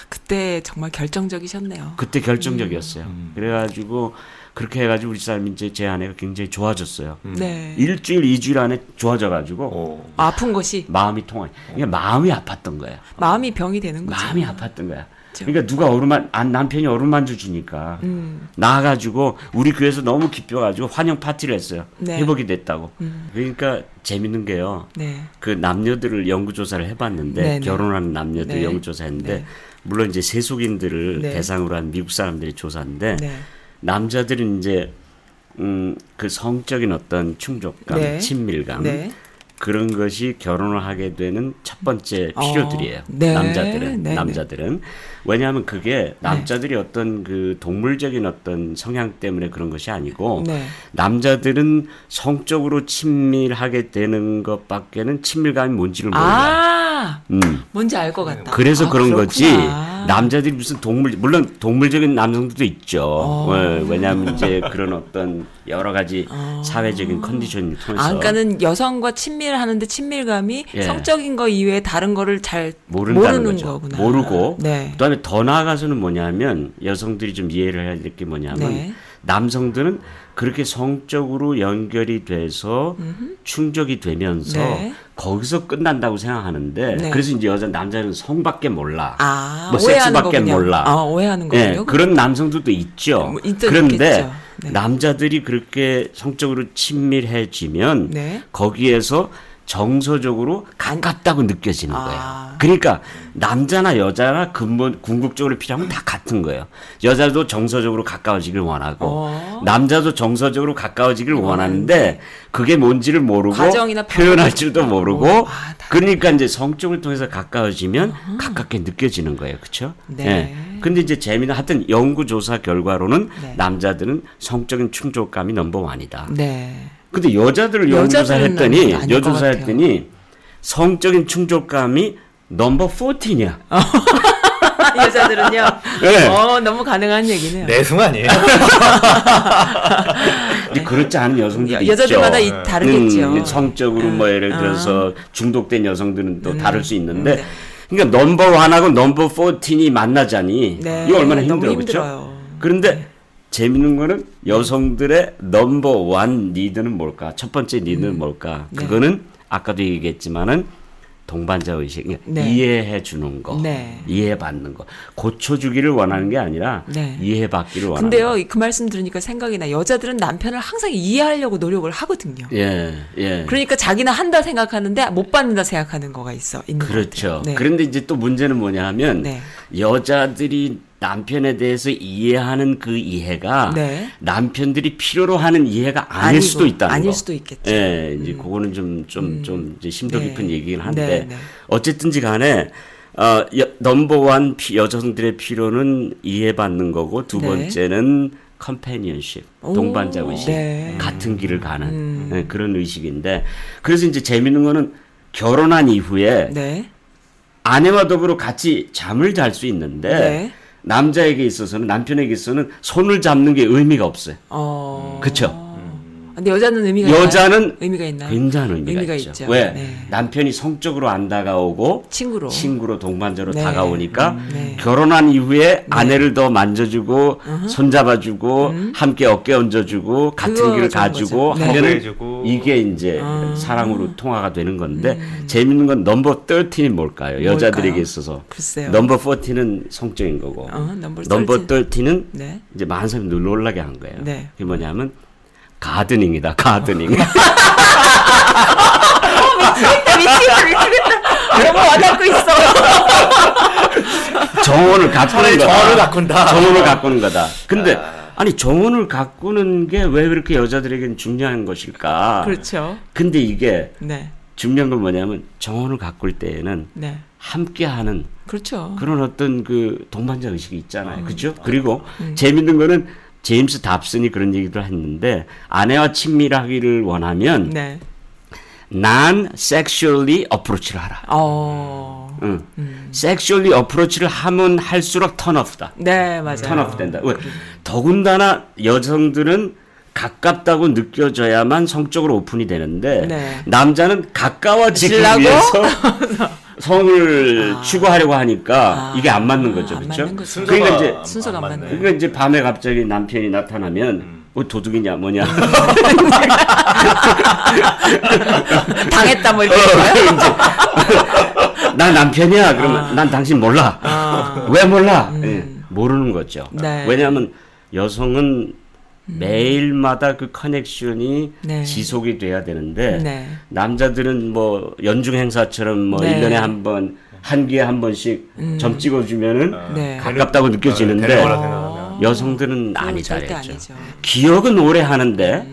그때 정말 결정적이셨네요. 그때 결정적이었어요. 음. 그래가지고 그렇게 해가지고 우리 삶이 이제 제 아내가 굉장히 좋아졌어요. 네. 일주일, 이주일 안에 좋아져가지고 어. 아픈 것이 마음이 통해. 그러니까 마음이 아팠던 거예요. 마음이 병이 되는 거죠. 마음이 아팠던 거야. 그렇죠. 그러니까 누가 어루만 안 남편이 어루만주 주니까 음. 나와가지고 우리 교회에서 너무 기뻐가지고 환영 파티를 했어요. 네. 회복이 됐다고. 음. 그러니까 재밌는 게요. 네. 그 남녀들을 연구 조사를 해봤는데 네, 네. 결혼하는 남녀들 네. 연구 조사했는데 네. 물론 이제 세속인들을 네. 대상으로 한 미국 사람들이 조사인데 네. 남자들은 이제 음, 그 성적인 어떤 충족감, 네. 친밀감 네. 그런 것이 결혼을 하게 되는 첫 번째 필요들이에요. 어, 네. 남자들은 네, 네. 남자들은 왜냐하면 그게 남자들이 어떤 그 동물적인 어떤 성향 때문에 그런 것이 아니고 네. 남자들은 성적으로 친밀하게 되는 것밖에는 친밀감이 뭔지를 몰라. 아, 음. 뭔지 알 것 같다. 그래서 아, 그런 거지. 그렇구나. 남자들이 무슨 동물 물론 동물적인 남성들도 있죠. 어. 왜, 왜냐하면 이제 그런 어떤 여러 가지 사회적인 컨디션을 통해서 아, 그러니까는 여성과 친밀 하는데 친밀감이 예. 성적인 거 이외에 다른 거를 잘 모르는 거죠. 거구나. 모르고 네. 그다음에 더 나아가서는 뭐냐면 여성들이 좀 이해를 해야 될 게 뭐냐면 네. 남성들은 그렇게 성적으로 연결이 돼서 충족이 되면서 네. 거기서 끝난다고 생각하는데 네. 그래서 이제 여자 남자는 성밖에 몰라. 아, 뭐 섹스밖에 거군요. 몰라. 아, 오해하는 예, 거군요. 그런 남성들도 있죠. 뭐 있- 그런데. 네. 남자들이 그렇게 성적으로 친밀해지면 네. 거기에서 정서적으로 가깝다고 느껴지는 아. 거예요. 그러니까 남자나 여자나 근본 궁극적으로 필요한 건 다 같은 거예요. 여자도 정서적으로 가까워지길 원하고 어. 남자도 정서적으로 가까워지길 원하는데 그게 뭔지를 모르고 과정이나 표현할 줄도 모르고 모르고. 아, 다 그러니까 이제 성적을 통해서 가까워지면 가깝게 느껴지는 거예요. 그렇죠? 네. 근데 이제 재미는 하여튼 연구 조사 결과로는 네. 남자들은 성적인 충족감이 넘버원이다. 네. 근데 여자들을 연구조사 여자들은 했더니 아닐 것 여조사 같아요. 했더니 성적인 충족감이 number 14냐. [laughs] 여자들은요. 네. 어, 너무 가능한 얘기네요. 내숭 아니에요? 그렇지 않은 여성들도 여- 여자들마다 있죠. 이, 다르겠죠. 음, 성적으로 뭐 예를 음. 들어서 중독된 여성들은 또 다를 수 있는데 네. 그러니까 number one하고 number 14이 만나자니 네. 이거 얼마나 힘들어 그렇죠? 그런데 재밌는 거는 여성들의 number one need는 뭘까? 첫 번째 need는 뭘까? 네. 그거는 아까도 얘기했지만은 동반자 의식, 그러니까 네. 이해해 주는 거, 네. 이해 받는 거, 고쳐주기를 원하는 게 아니라 네. 이해 받기를 원하는 근데요, 거. 이- 그 말씀 들으니까 생각이 나. 여자들은 남편을 항상 이해하려고 노력을 하거든요. 예, 예. 그러니까 자기는 한다 생각하는데 못 받는다 생각하는 거가 있어. 그렇죠. 네. 그런데 이제 또 문제는 뭐냐면 네. 여자들이 남편에 대해서 이해하는 그 이해가 네. 남편들이 필요로 하는 이해가 아닐 아니고, 수도 있다는 아닐 거. 수도 있겠죠. 예, 이제 그거는 좀좀 좀 이제 심도 네. 깊은 얘기긴 한데 네, 네. 어쨌든지 간에 어, 여, 넘버원 피- 여성들의 필요는 이해받는 거고 두 네. 번째는 컴패니언십, 오, 동반자 의식, 네. 같은 길을 가는 음. 예, 그런 의식인데 그래서 이제 재밌는 거는 결혼한 이후에 네. 아내와 더불어 같이 잠을 잘 수 있는데 네. 남자에게 있어서는 남편에게 있어서는 손을 잡는 게 의미가 없어요. 어. 그쵸? 근데 여자는 의미가 있나요? 여자는 의미가 있나요? 굉장한 의미가, 의미가 있죠. 있죠. 왜 네. 남편이 성적으로 안 다가오고 친구로. 친구로 동반자로 네. 다가오니까 네. 결혼한 이후에 아내를 더 만져주고 손잡아주고 함께 어깨 얹어주고 같은 길을 가지고. 네. 하면은 해주고. 이게 이제 아. 사랑으로 통화가 되는 건데 재밌는 건 number 13이 뭘까요? 여자들에게? 있어서 글쎄요. number 14는 성적인 거고 어, number number 13. 13은 네. 이제 많은 사람이 놀라게 한 거예요. 네. 그게 뭐냐면 가드닝이다. 가드닝. [laughs] 미치겠다, 미치겠다, 미치겠다. 너무 와닿고 있어. [laughs] 정원을 가꾸는 거다. 정원을 가꾼다. 정원을 가꾸는 거다. 근데 아니 정원을 가꾸는 게왜 그렇게 여자들에게는 중요한 것일까? 그렇죠. 근데 이게 네. 중요한 건 뭐냐면 정원을 가꿀 때에는 네. 함께하는 그렇죠. 그런 어떤 그 동반자 의식이 있잖아요. 음. 그죠? 그리고 재밌는 거는 제임스 답슨이 그런 얘기도 했는데 아내와 친밀하기를 원하면 네. 난 섹슈얼리 어프로치를 하라. 어. 응. 섹슈얼리 어프로치를 하면 할수록 턴오프다. 네, 맞아요. 턴오프 된다. 왜? 더군다나 여성들은 가깝다고 느껴져야만 성적으로 오픈이 되는데 네. 남자는 가까워지기? 위해서 [laughs] 성을 추구하려고 하니까 아. 이게 안 맞는 거죠. 안 그렇죠? 맞는 거죠. 순서가 그러니까 이제 안- 순서가 안안 맞네. 그러니까 이제 밤에 갑자기 남편이 나타나면 뭐 도둑이냐 뭐냐 [laughs] [laughs] 당했다 뭐 이렇게. 어, 이제 [laughs] 나 남편이야 그러면 난 당신 몰라 아. 왜 몰라 예, 모르는 거죠 네. 왜냐하면 여성은 매일마다 그 커넥션이 네. 지속이 돼야 되는데 네. 남자들은 뭐 연중 행사처럼 뭐 네. 음. 일 1년에 한 번 한 기에 한 번씩 점 찍어 주면은 네. 가깝다고 느껴지는데 되는 생각하면. 여성들은 아니다 그랬죠. 아니죠. 기억은 오래 하는데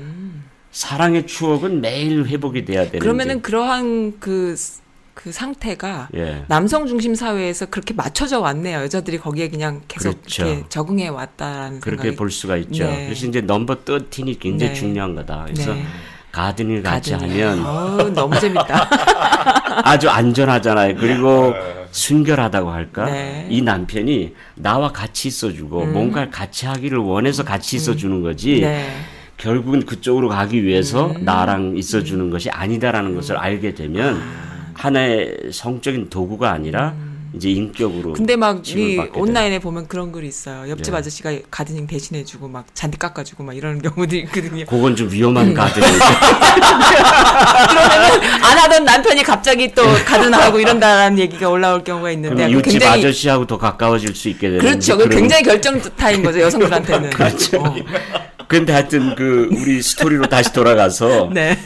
사랑의 추억은 매일 회복이 돼야 되는데 그러면은 그러한 그, 그 상태가 예. 남성 중심 사회에서 그렇게 맞춰져 왔네요. 여자들이 거기에 그냥 계속 그렇죠. 이렇게 적응해 왔다라는 그렇게 생각이 볼 수가 있죠. 네. 그래서 이제 넘버 13이 굉장히 네. 중요한 거다. 그래서 네. 가든을 같이 가든이요. 하면 어우, 너무 재밌다. [laughs] 아주 안전하잖아요. 그리고 순결하다고 할까? 네. 이 남편이 나와 같이 있어주고 뭔가를 같이 하기를 원해서 같이 있어주는 거지. 음. 네. 결국은 그쪽으로 가기 위해서 음. 나랑 있어주는 것이 아니다라는 것을 알게 되면 아. 하나의 성적인 도구가 아니라 이제 인격으로. 음. 근데 막 이 온라인에 보면 그런 글이 있어요. 옆집 네. 아저씨가 가드닝 대신해주고 막 잔디 깎아주고 막 이런 경우도 있거든요. 그건 좀 음. 위험한 가든. [laughs] 그러면은 안 하던 남편이 갑자기 또 가든하고 이런다라는 얘기가 올라올 경우가 있는데 그거 이웃집 굉장히 아저씨하고 더 가까워질 수 있게 되는. 그렇죠. 그 굉장히 결정타인 거죠 여성들한테는. [laughs] 그렇죠. 어. 근데 하여튼 그 우리 스토리로 다시 돌아가서 [laughs] 네.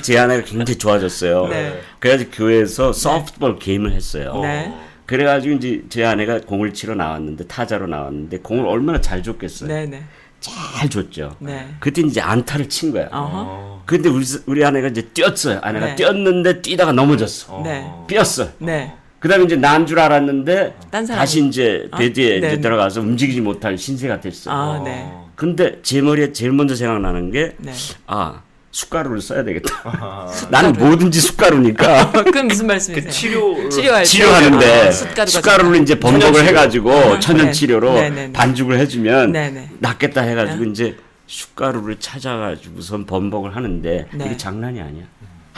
제 아내가 굉장히 좋아졌어요. 네. 그래가지고 교회에서 소프트볼 게임을 했어요. 네. 그래가지고 이제 제 아내가 공을 치러 나왔는데 타자로 나왔는데 공을 얼마나 잘 쳤겠어요. 네네. 잘 쳤죠. 네. 그때 이제 안타를 친 거야. 어허. 근데 우리 우리 아내가 이제 뛰었어요. 아내가 네. 뛰었는데 뛰다가 넘어졌어. 네. 삐었어. 네. 그다음에 이제 난 줄 알았는데. 다시 이제 아, bed에 네. 이제 들어가서 움직이지 못할 신세가 됐어. 아 네. 근데 제 머리에 제일 먼저 생각나는 게 네. 아, 숟가루를 써야 되겠다. 나는 뭐든지 숟가루니까 [laughs] 그건 무슨 말씀이세요? 치료 치료할 때. 치료하는데 아, 숟가루가 숟가루를. 이제 번복을. 해가지고 아, 천연 네. 치료로 네, 네, 네. 반죽을 해주면 네, 네. 낫겠다 해가지고 이제 숟가루를 찾아가지고선 번복을 하는데 네. 이게 장난이 아니야.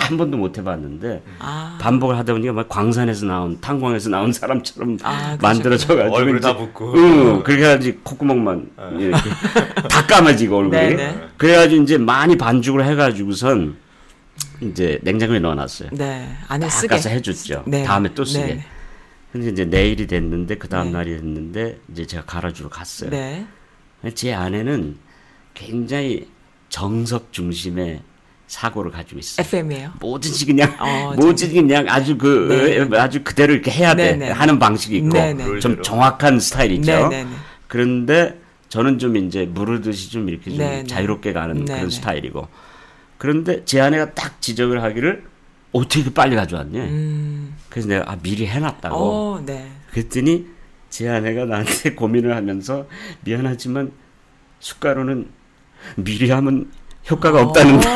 한 번도 못 해봤는데 아. 반복을 하다 보니까 막 광산에서 나온 탄광에서 나온 사람처럼 아, 그러셨구나. 만들어져가지고 얼굴 다 붓고. 응, 그렇게 해가지고 콧구멍만 이렇게 다 까매지고 얼굴이 네, 네. 그래가지고 이제 많이 반죽을 해가지고선 이제 냉장고에 넣어놨어요. 네. 안에 쓰게. 닦아서 해줬죠. 네. 다음에 또 쓰게. 네. 근데 이제 내일이 됐는데 그 다음 네. 날이 됐는데 이제 제가 갈아주러 갔어요. 네. 제 아내는 굉장히 정석 중심의 사고를 가지고 있어요. FM이에요. 뭐든지 그냥 어, 뭐든지 그냥 아주 그 네. 아주 그대로 이렇게 해야 돼 네, 네. 하는 방식이 있고 네, 네. 좀 정확한 스타일이죠. 네, 네, 네. 그런데 저는 좀 이제 물을듯이 좀 이렇게 좀 네, 네. 자유롭게 가는 네, 그런 네. 스타일이고 그런데 제 아내가 딱 지적을 하기를 어떻게 이렇게 빨리 가져왔냐. 음. 그래서 내가 아, 미리 해놨다고. 어, 네. 그랬더니 제 아내가 나한테 고민을 하면서 미안하지만 숟가루는 미리 하면 효과가 없다는데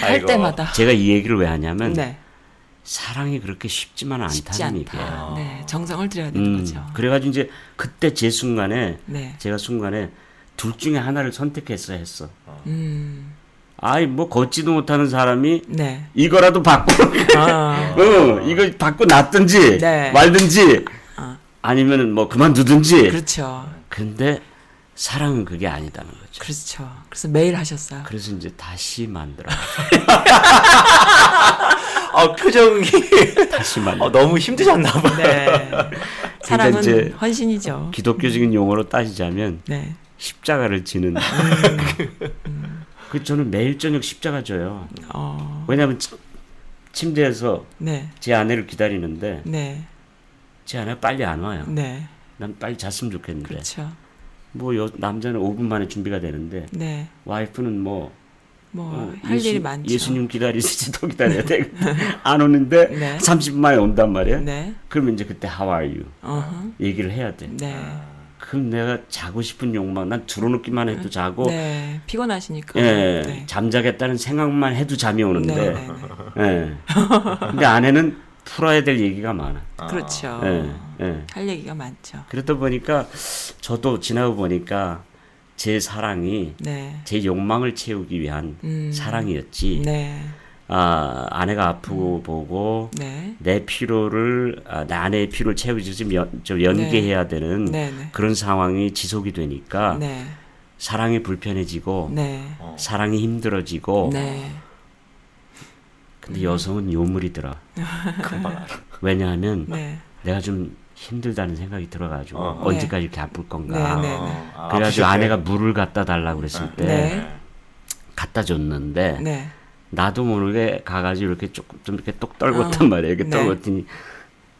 할. 때마다. 제가 이 얘기를 왜 하냐면 네. 사랑이 그렇게 쉽지만은 쉽지 않다는 않다. 얘기예요. 네. 정성을 들여야 되는 음, 거죠. 그래가지고 이제 그때 제 순간에 네. 제가 순간에 둘 중에 하나를 선택했어 했어. 음. 아이 뭐 걷지도 못하는 사람이 네. 이거라도 받고 아. [laughs] 어, 이거 받고 놨든지 네. 말든지 아. 아니면은 뭐 그만두든지. 그렇죠. 근데 사랑은 그게 아니다는 거죠. 그렇죠. 그래서 매일 하셨어요. 그래서 이제 다시 만들어. [laughs] 아 표정이 다시 만들어. 어, 너무 힘드셨나 봐. 네. 사랑은 이제 헌신이죠. 기독교적인 용어로 따지자면 네. 십자가를 지는. 그 저는 매일 저녁 십자가 져요. 어. 왜냐하면 치- 침대에서 네. 제 아내를 기다리는데 네. 제 아내가 빨리 안 와요. 네. 난 빨리 잤으면 좋겠는데 그렇죠. 뭐 여, 남자는 5분 만에 준비가 되는데 네. 와이프는 뭐뭐 어, 할 일이 많죠. 예수님 기다리시지 더 기다려야 돼. [laughs] 안 오는데 네. 30분 만에 온단 말이야. 네. 그러면 이제 그때 How are you? 어허. 얘기를 해야 돼. 네. 그럼 내가 자고 싶은 욕망, 난 들어놓기만 해도 자고, 네. 피곤하시니까. 예, 네. 잠자겠다는 생각만 해도 잠이 오는데, 네, 네, 예. 근데 아내는 풀어야 될 얘기가 많아. 그렇죠. 예, 예. 할 얘기가 많죠. 그러다 보니까 저도 지나고 보니까 제 사랑이 네. 제 욕망을 채우기 위한 음. 사랑이었지. 네. 아, 아내가 아프고 보고 네. 내 피로를 아, 내 아내의 피로를 채우지 좀, 연, 좀 연계해야 되는 네, 네. 그런 상황이 지속이 되니까 네. 사랑이 불편해지고 네. 사랑이 힘들어지고 네. 근데 여성은 요물이더라. [laughs] 금방 알아. 왜냐하면 네. 내가 좀 힘들다는 생각이 들어가지고 어. 언제까지 이렇게 아플 건가. 네, 네. 아, 그래가지고 아프실 때. 아내가 물을 갖다 달라고 그랬을 때 네. 갖다 줬는데 네. 나도 모르게 가가지고 이렇게 조금 좀 이렇게 똑 떨궜단 말이야. 이렇게 네. 떨궜더니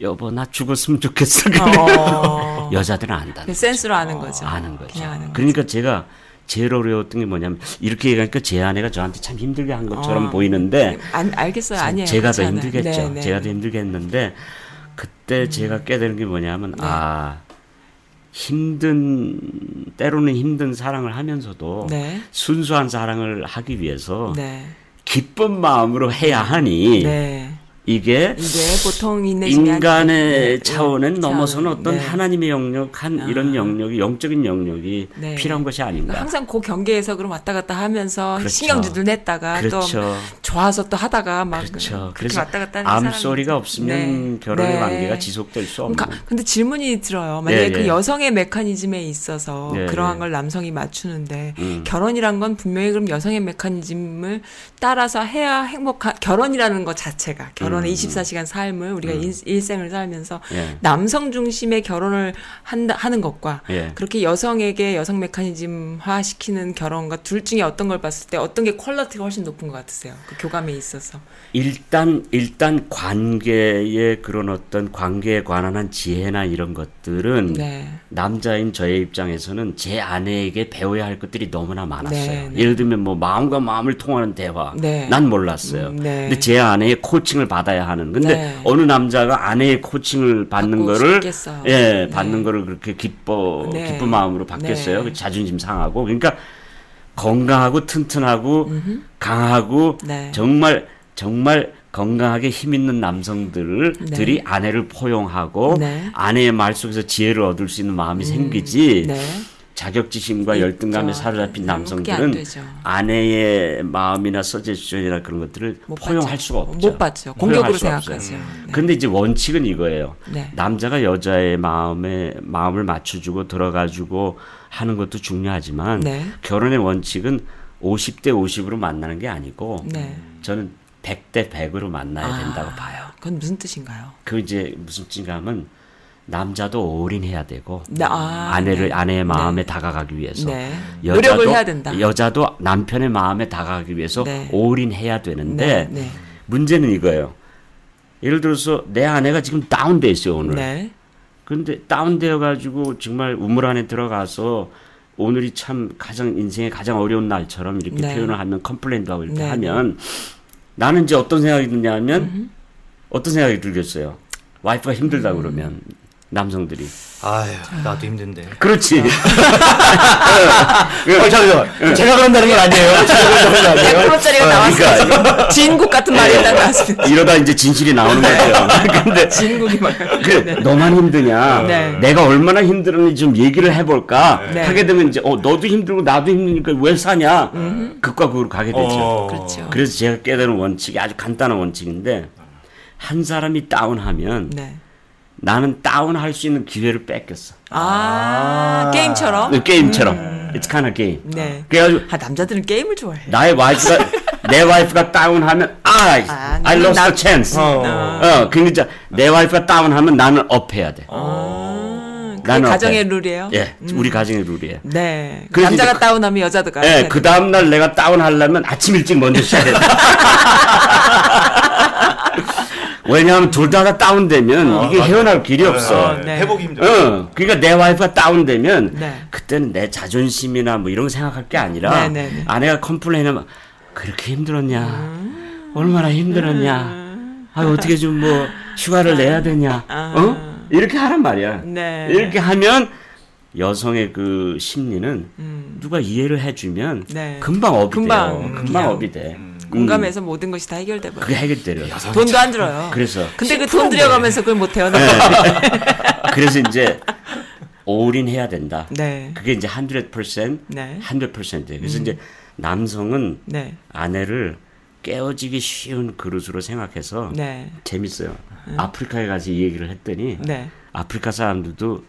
여보 나 죽었으면 좋겠어. 어. [laughs] 여자들은 안다. 그 센스로 아는 거죠. 아는 거죠. 그냥 아는 거죠. 그러니까 제가 제일 어려웠던 게 뭐냐면 이렇게 얘기하니까 제 아내가 저한테 참 힘들게 한 것처럼 어. 보이는데 안, 알겠어요. 아니에요. 제가 더. 힘들겠죠. 네, 네. 제가 더 힘들겠는데 그때 제가 깨달은 게 뭐냐면 네. 아 힘든 때로는 힘든 사랑을 하면서도 네. 순수한 사랑을 하기 위해서 네. 기쁜 마음으로 해야 하니 네. 이게 이게 인간의 아니- 네, 차원은 네, 넘어서는 차원. 어떤 네. 하나님의 영역, 한 아. 이런 영역이 영적인 영역이 네. 필요한 것이 아닌가. 항상 그 경계에서 그럼 왔다 갔다 하면서 그렇죠. 신경질도 냈다가 그렇죠. 또 좋아서 또 하다가 막 그렇죠. 그래서 왔다 갔다 하는 암 소리가 사람이- 없으면 네. 결혼의 네. 관계가 지속될 수 없는. 가- 근데 질문이 들어요. 만약에 예, 그 예. 여성의 메커니즘에 있어서 예, 그러한 예. 걸 남성이 맞추는데 음. 결혼이란 건 분명히 그럼 여성의 메커니즘을 따라서 해야 행복한 결혼이라는 것 자체가 결혼의 음. 24시간 삶을 우리가 일, 일생을 살면서 예. 남성 중심의 결혼을 한다, 하는 것과 예. 그렇게 여성에게 여성 메커니즘화 시키는 결혼과 둘 중에 어떤 걸 봤을 때 어떤 게 quality가 훨씬 높은 것 같으세요? 그 교감에 있어서. 일단 일단 관계의 그런 어떤 관계에 관한 한 지혜나 이런 것들은 네. 남자인 저의 입장에서는 제 아내에게 배워야 할 것들이 너무나 많았어요. 네, 네. 예를 들면 뭐 마음과 마음을 통하는 대화. 네. 난 몰랐어요. 음, 네. 근데 제 아내의 코칭을 받 아야 하는. 근데 네. 어느 남자가 아내의 코칭을 받는 거를 싶겠어요. 예, 네. 받는 거를 그렇게 기뻐 네. 기쁜 마음으로 받겠어요. 네. 그 자존심 상하고. 그러니까 건강하고 튼튼하고 강하고 네. 정말 정말 건강하게 힘 있는 남성들들이 네. 아내를 포용하고 네. 음, 아내의 말 속에서 지혜를 얻을 수 있는 마음이 생기지 네. 자격지심과 있죠. 열등감에 사로잡힌 안 남성들은. 아내의 마음이나 서제스션이나 그런 것들을 못 포용할 받죠. 수가 없죠. 못 받죠. 공격으로 수 없어요. 생각하죠. 네. 근데 이제 원칙은 이거예요. 네. 남자가 여자의 마음에 마음을 맞춰주고 들어가주고 하는 것도 중요하지만 네. 결혼의 원칙은 50대 50으로 만나는 게 아니고 네. 저는 100대 100으로 만나야 된다고 아, 봐요. 그건 무슨 뜻인가요? 그 이제 무슨 뜻이냐면 남자도 올인해야 되고 네, 아, 아내를 네. 아내의 마음에 네. 다가가기 위해서 네. 여자도, 노력을 해야 된다. 여자도 남편의 마음에 다가가기 위해서 네. 올인해야 되는데 네. 네. 문제는 이거예요. 예를 들어서 내 아내가 지금 다운돼 있어요 오늘. 네. 근데 다운되어 가지고 정말 우물 안에 들어가서 오늘이 참 가장 인생의 가장 어려운 날처럼 이렇게 네. 표현을 하면 컴플레인도 하고 이렇게 네, 하면 나는 이제 어떤 생각이 드냐면 어떤 생각이 들겠어요. 와이프가 힘들다 그러면 남성들이. 아유, 나도 힘든데. 그렇지. [laughs] 어, 잠깐만. 제가 그런다는 건 아니에요. 제가 그런다는 건 아니에요. 100%짜리가 어, 나왔어요. 그러니까 진국 같은 말이 일단 나왔습니다. 이러다 이제 진실이 나오는 거죠. [laughs] 근데 진국이 막. 그래, 너만 힘드냐? 네. 내가 얼마나 힘들었는지 좀 얘기를 해볼까? 네. 하게 되면 이제 어 너도 힘들고 나도 힘드니까 왜 사냐? 극과 극으로 가게 되죠. 어. 그렇죠. 그래서 제가 깨달은 원칙이 아주 간단한 원칙인데 한 사람이 다운하면 네. 나는 다운할 수 있는 기회를 뺏겼어. 아, 게임처럼? 그 게임처럼. It's kind of game. 네. 그래가지고 아, 남자들은 게임을 좋아해. 나의 와이프가 [laughs] 내 와이프가 다운하면 아, 아, I lost 나- a chance. 어. 어, 그러니까 내 와이프가 down하면 나는 up해야 돼. 아, 그게 나는 가정의 어때? 룰이에요? 예, 우리 가정의 룰이에요. 네. 남자가 그- down하면 여자도 가. 예, 그 다음 날 내가 down하려면 아침 일찍 먼저 [laughs] 돼. 왜냐하면 둘 다 다 down되면 이게 맞아. 헤어날 길이 없어. 네, 네. 회복이 힘들어. 어, 그러니까 내 와이프가 down되면 네. 그때는 내 자존심이나 뭐 이런 거 생각할 게 아니라 네, 네, 네. 아내가 complain하면 그렇게 힘들었냐, 음. 얼마나 힘들었냐, 아 어떻게 좀 뭐 휴가를 내야 되냐, 어 이렇게 하란 말이야. 아. 네. 이렇게 하면 여성의 그 심리는 누가 이해를 해주면 음. 네. 금방 업이 금방, 돼요. 음, 금방 업이 돼. 공감해서 모든 것이 다 해결돼 버려. 그게 해결돼요. 돈도 안 들어요. 그래서 근데 그 돈 들여가면서 그걸 못 해요. [laughs] 그래서 이제 올인해야 된다. 네. 그게 이제 100% 네. 100%. 그래서 이제 남성은 네. 아내를 깨어지기 쉬운 그릇으로 생각해서 네. 재밌어요. 아프리카에 가서 이 얘기를 했더니 네. 아프리카 사람들도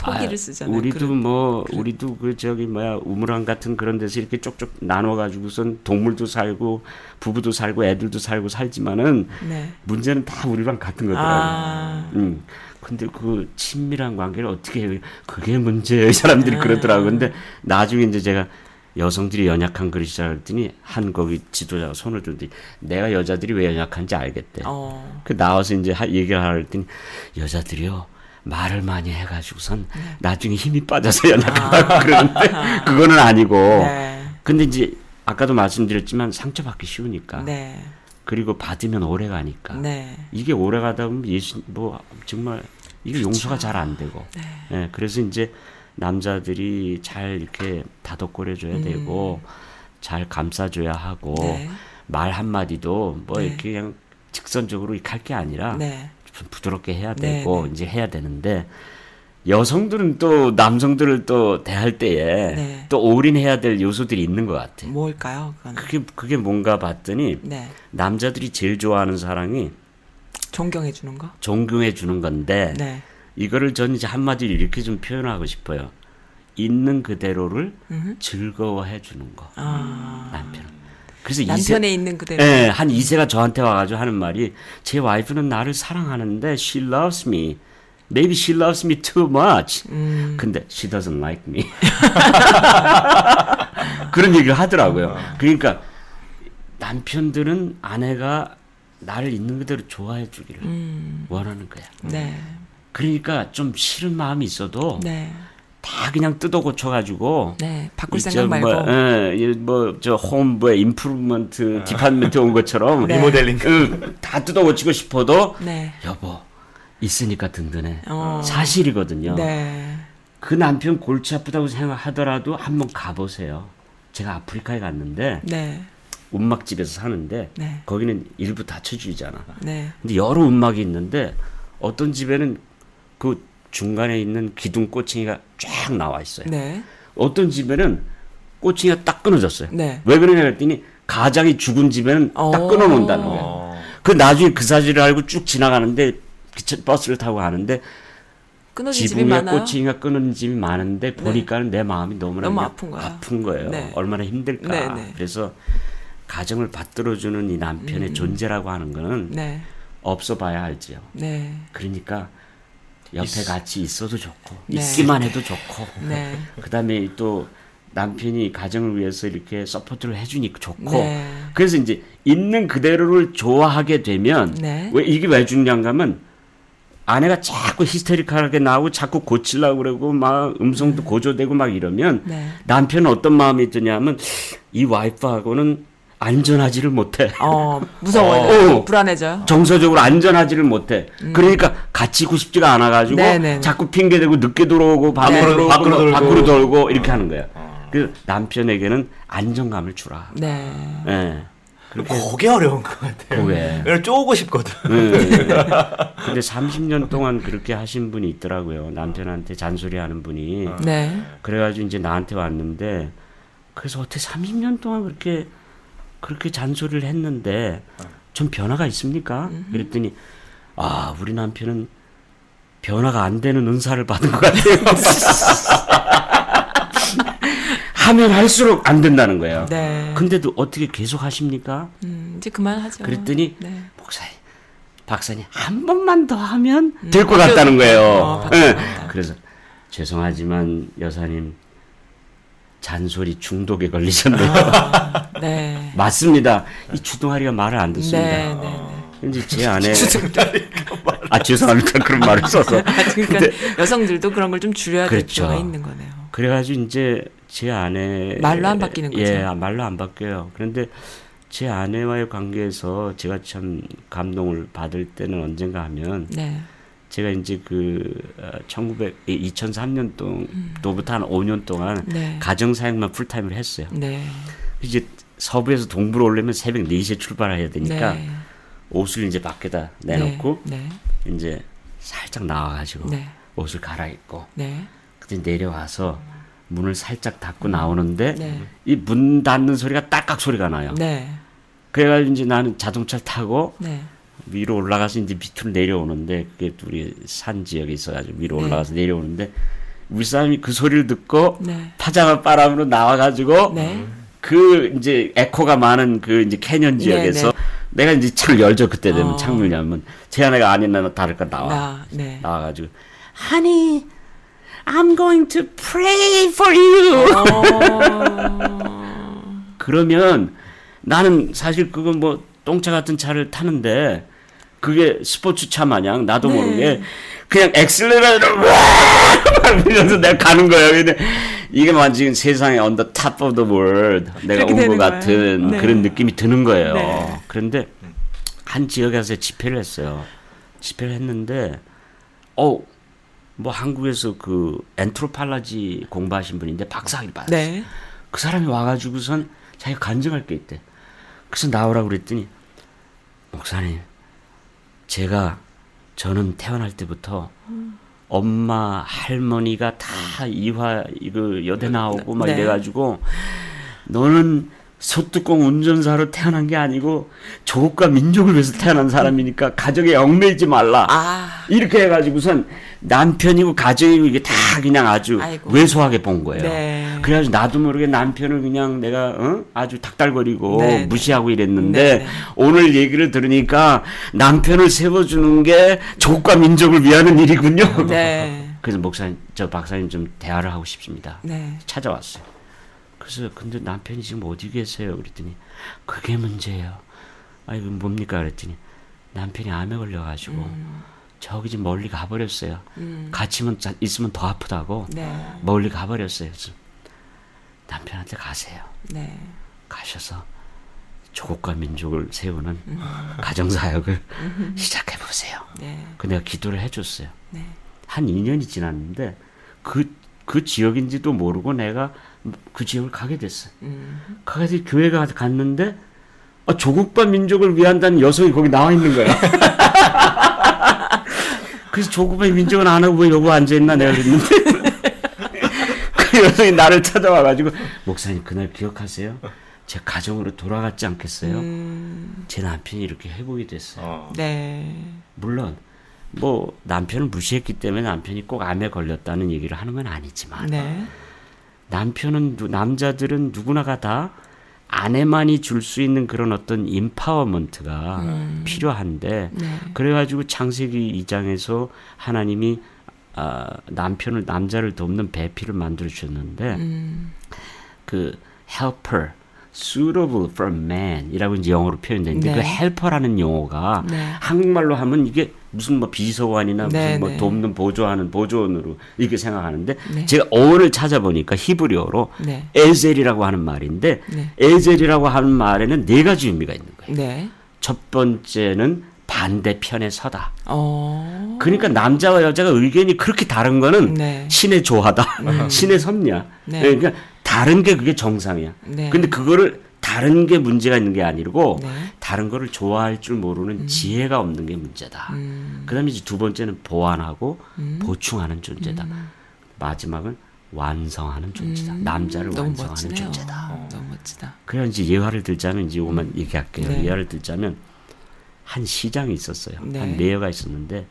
포기를 아, 쓰잖아요. 우리도 그런- 뭐 우리도 그 저기 뭐야 우물안 같은 그런 데서 이렇게 쪽쪽 나눠 가지고선 동물도 살고 부부도 살고 애들도 살고 살지만은 네. 문제는 다 우리랑 같은 거더라고요. 아. 음. 근데 그 친밀한 관계를 어떻게 해요? 그게 문제예요. 이 사람들이 아. 그러더라고요. 근데 나중에 이제 제가 여성들이 연약한 그릇이라 그랬더니 한 거기 지도자가 손을 들더니 내가 여자들이 왜 연약한지 알겠대. 어. 그 나와서 이제 하- 얘기를 하라 그랬더니 여자들이요. 말을 많이 해가지고선 네. 나중에 힘이 빠져서 연약하다고 [laughs] 그러는데 그거는 아니고. 아. 네. 근데 이제 아까도 말씀드렸지만 상처받기 쉬우니까. 네. 그리고 받으면 오래 가니까. 네. 이게 오래 가다 보면 예수 뭐 정말 이게 용서가 잘 안 되고. 네. 예, 그래서 이제 남자들이 잘 이렇게 다독거려줘야 되고 잘 감싸줘야 하고 음. 네. 말 한마디도 뭐 네. 이렇게 그냥 직선적으로 할게 아니라 네. 좀 부드럽게 해야 네, 되고 네. 이제 해야 되는데 여성들은 또 남성들을 또 대할 때에 네. 또 올인해야 될 요소들이 있는 것 같아. 뭘까요? 그건. 그게 그게 뭔가 봤더니 네. 남자들이 제일 좋아하는 사랑이 존경해 주는 거? 존경해 주는 건데 네. 이거를 저는 이제 한마디로 이렇게 좀 표현하고 싶어요. 있는 그대로를 즐거워해 주는 거. 아. 남편은. 그래서 남편에 이세, 있는 그대로. 예, 한 이세가 저한테 와가지고 하는 말이 제 와이프는 나를 사랑하는데 she loves me. Maybe she loves me too much. 음. 근데 she doesn't like me. [laughs] 그런 얘기를 하더라고요. 그러니까 남편들은 아내가 나를 있는 그대로 좋아해 주기를 음. 원하는 거야. 네. 그러니까 좀 싫은 마음이 있어도 네. 다 그냥 뜯어 고쳐가지고 네. 바꿀 생각 말고. 뭐, 뭐 저 home 뭐 improvement department 온 것처럼 네. 리모델링. 응, 다 뜯어 고치고 싶어도 네. 여보 있으니까 든든해 어. 사실이거든요. 네. 그 남편 골치 아프다고 생각하더라도 한번 가보세요. 제가 아프리카에 갔는데 네. 운막집에서 사는데 네. 거기는 일부. 네. 근데 여러 운막이 있는데 어떤 집에는 그 중간에 있는 기둥 꼬챙이가 쫙 나와 있어요. 네. 어떤 집에는 꼬챙이가 딱 끊어졌어요. 네. 왜 그러냐 했더니 가장이 죽은 집에는 딱 어. 끊어놓는다는 거예요. 어. 그 나중에 그 사실을 알고 쭉 지나가는데 기차 버스를 타고 가는데 지붕에. 꼬챙이가 끊어진 집이 많은데 보니까는 내 마음이 너무나 너무 아픈. 아픈 거예요. 네. 얼마나 힘들까. 네, 네. 그래서 가정을 받들어주는 이 남편의 존재라고 하는 거는 음. 네. 없어 봐야 알지요. 네. 그러니까 옆에 같이 있어도 좋고 네. 있기만 해도 좋고 네. [laughs] 그다음에 또 남편이 가정을 위해서 이렇게 support를 해주니까 좋고 네. 그래서 이제 있는 그대로를 좋아하게 되면 네. 왜 이게 왜 중요한가 하면 아내가 자꾸 히스테리컬하게 나오고 자꾸 고치려고 그러고 막 음성도 고조되고 막 이러면 네. 남편은 어떤 마음이 드냐면 이 와이프하고는 안전하지를 못해. 어, 무서워요. 어. 불안해져요. 정서적으로 안전하지를 못해. 그러니까 갇히고 싶지가 않아가지고 음. 네네네. 자꾸 핑계 대고 늦게 들어오고 네. 들어오고 밖으로 뭐 돌고. 밖으로 돌고 이렇게 하는 거야. 그 남편에게는 안정감을 주라. 네. 예. 그게 어려운 것 같아요. 왜냐면 쪼고 싶거든. 예. [laughs] 근데 30년 동안 그렇게 하신 분이 있더라고요. 남편한테 잔소리하는 분이. 네. 그래가지고 이제 나한테 왔는데 그래서 어떻게 30년 동안 그렇게 그렇게 잔소리를 했는데 좀 변화가 있습니까? 그랬더니 아 우리 남편은 변화가 안 되는 은사를 받은 것 같아요. [laughs] 하면 할수록 안 된다는 거예요. 네. 근데도 어떻게 계속 하십니까? 음, 이제 그만하죠. 그랬더니 네. 목사님, 박사님 한 번만 더 하면 될것 같다는 거예요. 어, 바뀔 예. 것 같다. 그래서 죄송하지만 여사님 잔소리 중독에 걸리셨네요. [laughs] 네. 맞습니다. 이 주둥아리가 말을 안 듣습니다. 네, 네, 네. 이제 제 안에 [laughs] 아 죄송합니다 그런 말을 써서 아, 그러니까 여성들도 그런 걸 좀 줄여야 될 그렇죠. 필요가 있는 거네요. 그래가지고 이제 제 아내 말로 안 바뀌는 거죠. 예, 말로 안 바뀌어요. 그런데 제 아내와의 관계에서 제가 참 감동을 받을 때는 언젠가 하면 네. 제가 이제 그 1900, 2003년도부터 한 5년 동안 네. 가정 사역만 풀타임을 했어요. 네. 이제 서부에서 동부로 오려면 새벽 4시에 출발해야 되니까 네. 옷을 이제 밖에다 내놓고 네. 이제 살짝 나와가지고 네. 옷을 갈아입고 네. 그때 내려와서 문을 살짝 닫고 나오는데 네. 이문 닫는 소리가 딸깍 소리가 나요. 네. 그래가지고 이제 나는 자동차를 타고 네. 위로 올라가서 이제 밑으로 내려오는데 그게 우리 산 지역에 있어가지고 위로 네. 올라가서 내려오는데 우리 사람이 그 소리를 듣고 네. 파자마 바람으로 나와가지고 네. 그 이제 에코가 많은 그 이제 캐년 지역에서 네. 내가 이제 창을 열죠 그때 되면 어. 창문을 열면 제 아내가 아니나 다를까 나와 나. 네. 나와가지고 Honey, I'm going to pray for you. 어. 그러면 나는 사실 그건 뭐 똥차 같은 차를 타는데 그게 스포츠 차 마냥 나도 네. 모르게 그냥 엑셀레이터를 막 밀면서 [laughs] 내가 가는 거예요. 근데 이게 완전 세상에 on the top of the world 내가 온 것 같은. 네. 그런 느낌이 드는 거예요. 네. 그런데 한 지역에서 집회를 했어요. 집회를 했는데 어. 뭐 한국에서 그 anthropology 공부하신 분인데 박사학위 받았어요. 네. 그 사람이 와가지고선 자기가 간증할 게 있대. 그래서 나오라고 그랬더니 목사님, 제가 저는 태어날 때부터 엄마 할머니가 다 이화 이거 여대 나오고 막 네. 이래가지고 너는 소뚜껑 운전사로 태어난 게 아니고 조국과 민족을 위해서 태어난 사람이니까 가정에 얽매이지 말라. 아. 이렇게 해가지고선 남편이고 가정이고 이게 다 그냥 아주 아이고. 왜소하게 본 거예요. 네. 그래가지고 나도 모르게 남편을 그냥 내가 어? 아주 닥달거리고 네, 네. 무시하고 이랬는데 네, 네. 오늘 얘기를 들으니까 남편을 세워주는 게 조국과 민족을 위하는 일이군요. 네. [laughs] 그래서 목사님, 저 박사님 좀 대화를 하고 싶습니다. 네. 찾아왔어요. 그래서 근데 남편이 지금 어디 계세요? 그랬더니 그게 문제예요. 아이고 뭡니까? 그랬더니 남편이 암에 걸려가지고 음. 저기 좀 멀리 가버렸어요. 같이면 자- 있으면 더 아프다고 네. 멀리 가버렸어요. 남편한테 가세요. 네. 가셔서 조국과 민족을 세우는 가정사역을 시작해 보세요. 네. 그 내가 기도를 해줬어요. 네. 한 2년이 지났는데 그, 그 지역인지도 모르고 내가 그 지역을 가게 됐어요. 음. 가게 돼서 교회가 갔는데 아, 조국과 민족을 위한다는 여성이 거기 나와 있는 거야. [laughs] 그래서 조국과 민족은 안 하고 왜 여기 앉아있나 내가 그랬는데 [laughs] 그 여성이 나를 찾아와가지고 목사님 그날 기억하세요? 제 가정으로 돌아갔지 않겠어요? 음. 제 남편이 이렇게 회복이 됐어요. 어. 네. 물론 뭐 남편을 무시했기 때문에 남편이 꼭 암에 걸렸다는 얘기를 하는 건 아니지만 네. 남편은 누- 남자들은 누구나가 다 아내만이 줄 수 있는 그런 어떤 임파워먼트가 필요한데 네. 그래가지고 창세기 2장에서 하나님이 아, 남편을 남자를 돕는 배필을 만들어 주셨는데 음. 그 helper suitable for man이라고 이제 영어로 표현되는데 네. 그 helper라는 용어가 네. 한국말로 하면 이게 무슨 뭐 비서관이나 네, 무슨 뭐 네. 돕는 보조하는 보조원으로 이렇게 생각하는데 네. 제가 어원을 찾아보니까 히브리어로 네. 에젤이라고 하는 말인데 네. 에젤이라고 하는 말에는 네 가지 의미가 있는 거예요. 네. 첫 번째는 반대편에 서다. 어. 그러니까 남자와 여자가 의견이 그렇게 다른 거는 네. 신의 조하다. [laughs] 신의 섭냐. 네. 그러니까 다른 게 그게 정상이야. 네. 근데 그거를 다른 게 문제가 있는 게 아니고 네. 다른 거를 좋아할 줄 모르는 지혜가 없는 게 문제다. 음. 그다음에 이제 두 번째는 보완하고 보충하는 존재다. 마지막은 완성하는 존재다. 남자를 음. 너무 완성하는 멋지네요. 존재다. 어, 너무 멋지다. 그래 이제 예화를 들자면 이제 이것만 얘기할게요. 네. 예화를 들자면 한 시장이 있었어요. 네. 한 mayor가 있었는데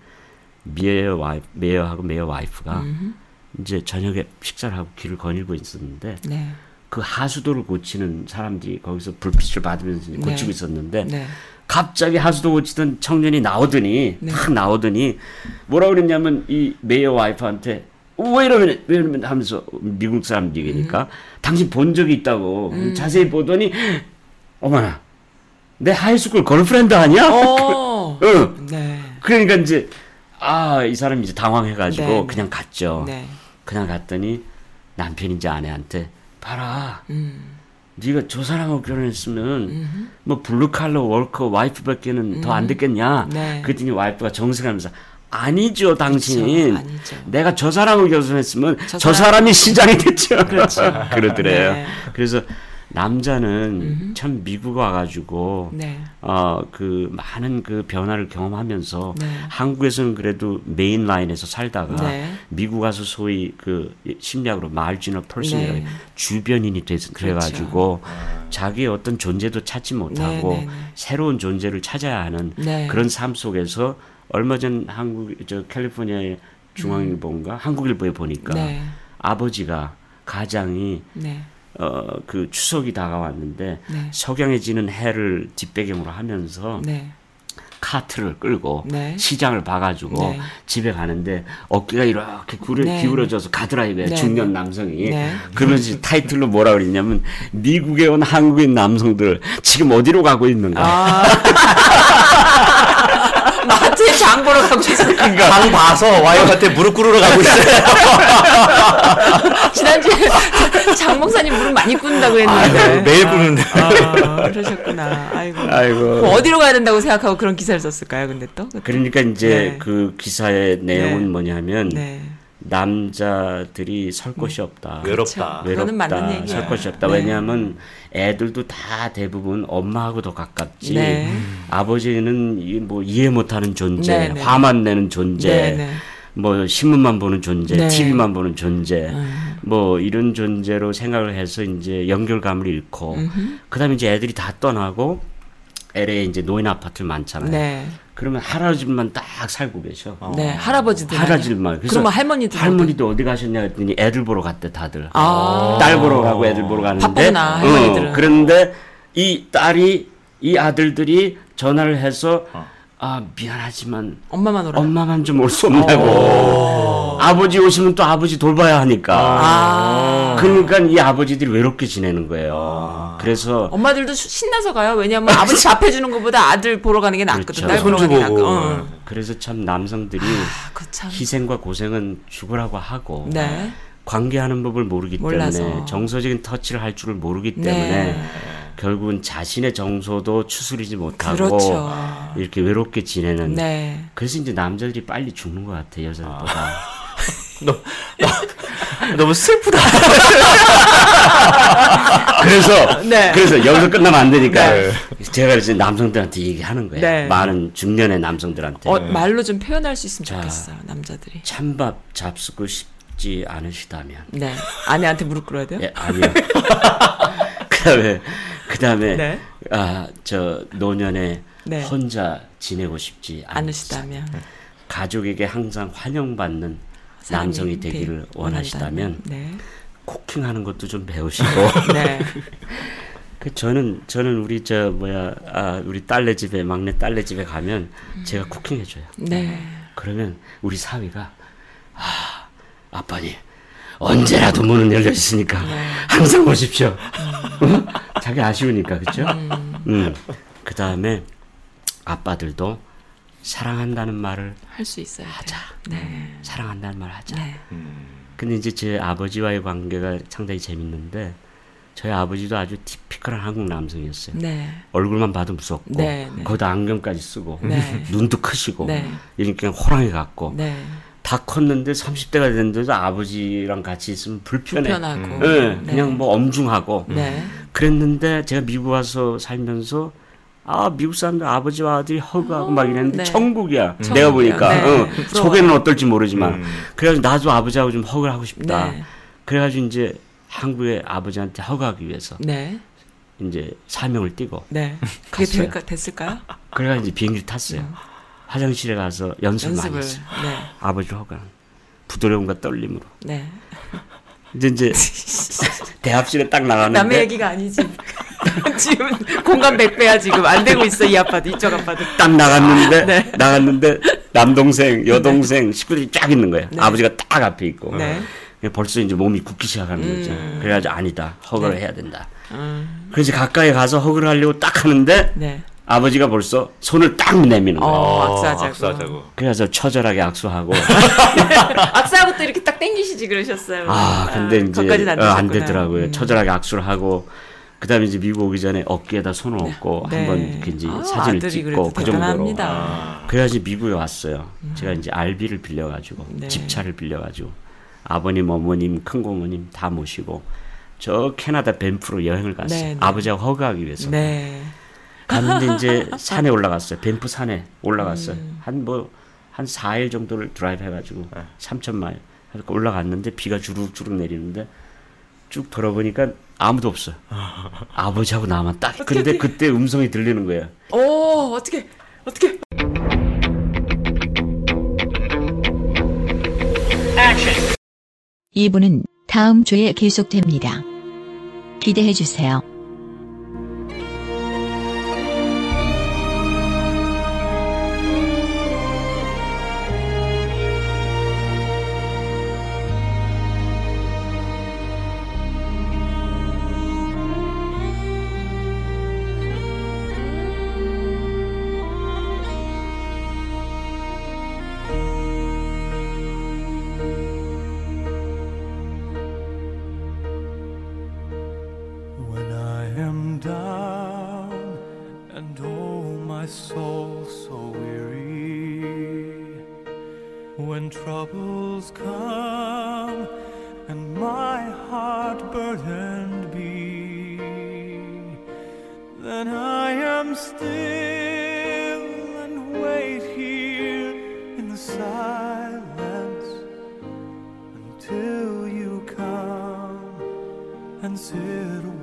mayor wife, mayor하고 mayor wife가 음. 이제 저녁에 식사를 하고 길을 거닐고 있었는데 네. 그 하수도를 고치는 사람들이 거기서 불빛을 받으면서 이제 고치고 네. 있었는데 네. 갑자기 하수도 고치던 청년이 나오더니 네. 딱 나오더니 뭐라 그랬냐면 이 mayor wife한테 왜 이러면 왜 이러면 하면서 미국 사람 얘기니까 음. 당신 본 적이 있다고 자세히 보더니 어머나 내 high school girlfriend 아니야? 어. [laughs] 응. 네. 그러니까 이제 아 이 사람이 이제 당황해가지고 네, 네. 그냥 갔죠. 네. 그냥 갔더니 남편인지 아내한테 봐라 음. 네가 저 사람하고 결혼했으면 뭐 블루칼러 워커 와이프밖에는 더안 됐겠냐? 네. 그랬더니 wife가 정색하면서 아니죠 당신. 그렇죠. 아니죠. 내가 저 사람을 결혼했으면 저 저, 사람- 사람이 시장이 됐죠. 그렇죠. [laughs] 그러더래요. 네. 그래서 남자는 참 미국 와가지고 네. 어그 많은 그 변화를 경험하면서 네. 한국에서는 그래도 main line에서 살다가 네. 미국 가서 소위 그 심리학으로 marginal person이라고 네. 주변인이 돼서 그래가지고 아. 자기의 어떤 존재도 찾지 못하고 네, 네, 네. 새로운 존재를 찾아야 하는 네. 그런 삶 속에서 얼마 전 한국 저 캘리포니아의 중앙일보인가 한국일보에 보니까 네. 아버지가 가장이 네. 어 그 추석이 다가왔는데 네. 석양에 지는 해를 뒷배경으로 하면서 네. 카트를 끌고 네. 시장을 봐가지고 네. 집에 가는데 어깨가 이렇게 구려, 네. 기울어져서 가더라고요 네, 중년 네. 남성이 네. 그러면서 타이틀로 뭐라 그랬냐면 미국에 온 한국인 남성들 지금 어디로 가고 있는가 아. [laughs] 장 보러 가고 있어요. 그러니까 방 봐서 와이프한테 무릎 꿇으러 가고 있어요. [laughs] 지난주에 장 목사님 무릎 많이 꿇는다고 했는데. 아유, 매일 꿇는데. 아, 그러셨구나. 아이고. 아이고. 그럼 어디로 가야 된다고 생각하고 그런 기사를 썼을까요, 근데 또? 그러니까 이제 네. 그 기사의 내용은 네. 뭐냐면 네. 남자들이 설 곳이 없다. 외롭다. 그렇죠. 맞는 얘기예요. 설 곳이 없다. 네. 왜냐하면 애들도 다 대부분 엄마하고 더 가깝지. 네. 아버지는 이- 뭐 이해 못하는 존재, 네, 네. 화만 내는 존재, 네, 네. 뭐 신문만 보는 존재, 네. TV만 보는 존재, 뭐 이런 존재로 생각을 해서 이제 연결감을 잃고, 그다음에 이제 애들이 다 떠나고 LA에 이제 노인 아파트 많잖아요. 네. 그러면 할아버지만 딱 살고 계셔. 네. 할아버지들. 할아버지만. 그래서 그러면 할머니들. 할머니도 어디 가셨냐 했더니 애들 보러 갔대 다들. 아. 딸 보러 가고 애들 보러 가는데. 바쁘구나, 할머니들은. 어, 그런데 이 딸이 이 아들들이 전화를 해서 아 미안하지만 엄마만 오라. 엄마만 좀 올 수 없냐고. 아버지 오시면 또 아버지 돌봐야 하니까. 아. 그러니까 이 아버지들이 외롭게 지내는 거예요. 그래서 엄마들도 수- 신나서 가요. 왜냐면 아버지 밥 해주는 것보다 아들 보러 가는 게 낫거든. 그렇죠. 딸 보러 가는 게 손주 보고. 어. 그래서 참 남성들이 아, 그 참. 희생과 고생은 죽으라고 하고 네. 관계하는 법을 모르기 몰라서. 때문에 정서적인 터치를 할 줄을 모르기 네. 때문에 결국은 자신의 정서도 추스리지 못하고 그렇죠. 이렇게 외롭게 지내는 네. 그래서 이제 남자들이 빨리 죽는 것 같아 여자들보다 [laughs] 너무 슬프다. [laughs] 그래서 네. 그래서 여기서 끝나면 안 되니까 네. 제가 이제 남성들한테 얘기하는 거예요 네. 많은 중년의 남성들한테 어, 말로 좀 표현할 수 있으면 자. 좋겠어요. 남자들이. 찬밥 잡수고 싶지 않으시다면 네. 아내한테 무릎 꿇어야 돼요? 예, 아니요. [laughs] 그다음에 그다음에 네. 아저 노년에 네. 혼자 지내고 싶지 않으시다면. 가족에게 항상 환영받는 남성이 되기를 되- 원하시다면 네. 쿠킹하는 것도 좀 배우시고 [laughs] 네. [laughs] 그 저는 저는 우리 저 뭐야 아 우리 딸네 집에 막내 딸네 집에 가면 제가 쿠킹 해줘요. 네. 그러면 우리 사위가 아 아빠님 언제라도 문은 열려 있으니까 네. 항상 오십시오. [laughs] 어? 자기 아쉬우니까 그렇죠? 음. 그 다음에 아빠들도 사랑한다는 말을 할 수 있어야 하자. 돼. 네. 사랑한다는 말을 하자. 네. 근데 이제 제 아버지와의 관계가 상당히 재밌는데 저희 아버지도 아주 티피컬한 한국 남성이었어요. 네. 얼굴만 봐도 무섭고 네, 네. 거기다 안경까지 쓰고 네. 눈도 크시고 네. 이렇게 호랑이 같고 네. 다 컸는데 30대가 됐는데도 아버지랑 같이 있으면 불편해. 불편하고. 네, 그냥 뭐 엄중하고 네. 그랬는데 제가 미국 와서 살면서 아 미국 사람들 아버지와 아들이 허그하고 막 이랬는데 네. 천국이야. 천국이야. 내가 보니까 네. 어. 속에는 어떨지 모르지만 음. 그래가지고 나도 아버지하고 좀 허그를 하고 싶다. 네. 그래가지고 이제 한국의 아버지한테 허그하기 위해서 네. 이제 사명을 띠고 네. 그게 갔어요. 될까, 됐을까요? 그래가지고 이제 비행기 탔어요. 화장실에 가서 연습을 많이. 했어요. 네. 아버지 허그는 부드러움과 떨림으로. 네. 이제 이제 [laughs] 대합실에 딱 나가는데 남의 얘기가 아니지. [laughs] 지금 공감 100배야 지금 안 되고 있어 이 아빠도 이쪽 아빠도. 딱 나갔는데 네. 나갔는데 남동생 여동생 식구들이 쫙 있는 거예요. 네. 아버지가 딱 앞에 있고 네. 벌써 이제 몸이 굳기 시작하는 거죠. 음. 그래가지고 아니다 허그를 네. 해야 된다. 음, 그래서 가까이 가서 허그를 하려고 딱 하는데 네. 아버지가 벌써 손을 딱 내미는 거예요. 어, 악수하자고. 악수하자고. 그래서 처절하게 악수하고 [laughs] 악수하고 또 이렇게 딱 땡기시지 그러셨어요. 아 근데 이제 거기까지는 안, 어, 안 되셨구나. 되더라고요. 음. 처절하게 악수를 하고 그다음에 이제 미국 오기 전에 어깨에다 손을 얹고 네. 한번 이렇게 이제 아, 사진을 찍고 그 정도로 대단합니다. 아. 그래가지고 미국에 왔어요. 제가 이제 RB를 빌려가지고 네. 집차를 빌려가지고 아버님, 어머님, 큰 고모님 다 모시고 저 캐나다 밴프로 여행을 갔어요. 네, 네. 아버지하고 허그하기 위해서. 네. 갔는데 이제 [laughs] 산에 올라갔어요. 밴프 산에 올라갔어요. 음. 한 뭐 한 4일 정도를 드라이브 해가지고 네. 3천 마일 해서 올라갔는데 비가 주룩주룩 내리는데 쭉 돌아보니까 아무도 없어요. [laughs] 아버지하고 나만 딱. 근데 그때 음성이 들리는 거예요. 오 어떻게 어떻게? 이부는 다음 주에 계속됩니다. 기대해 주세요. When troubles come and my heart burdened be, then I am still and wait here in the silence until you come and sit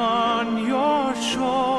on your shoulders.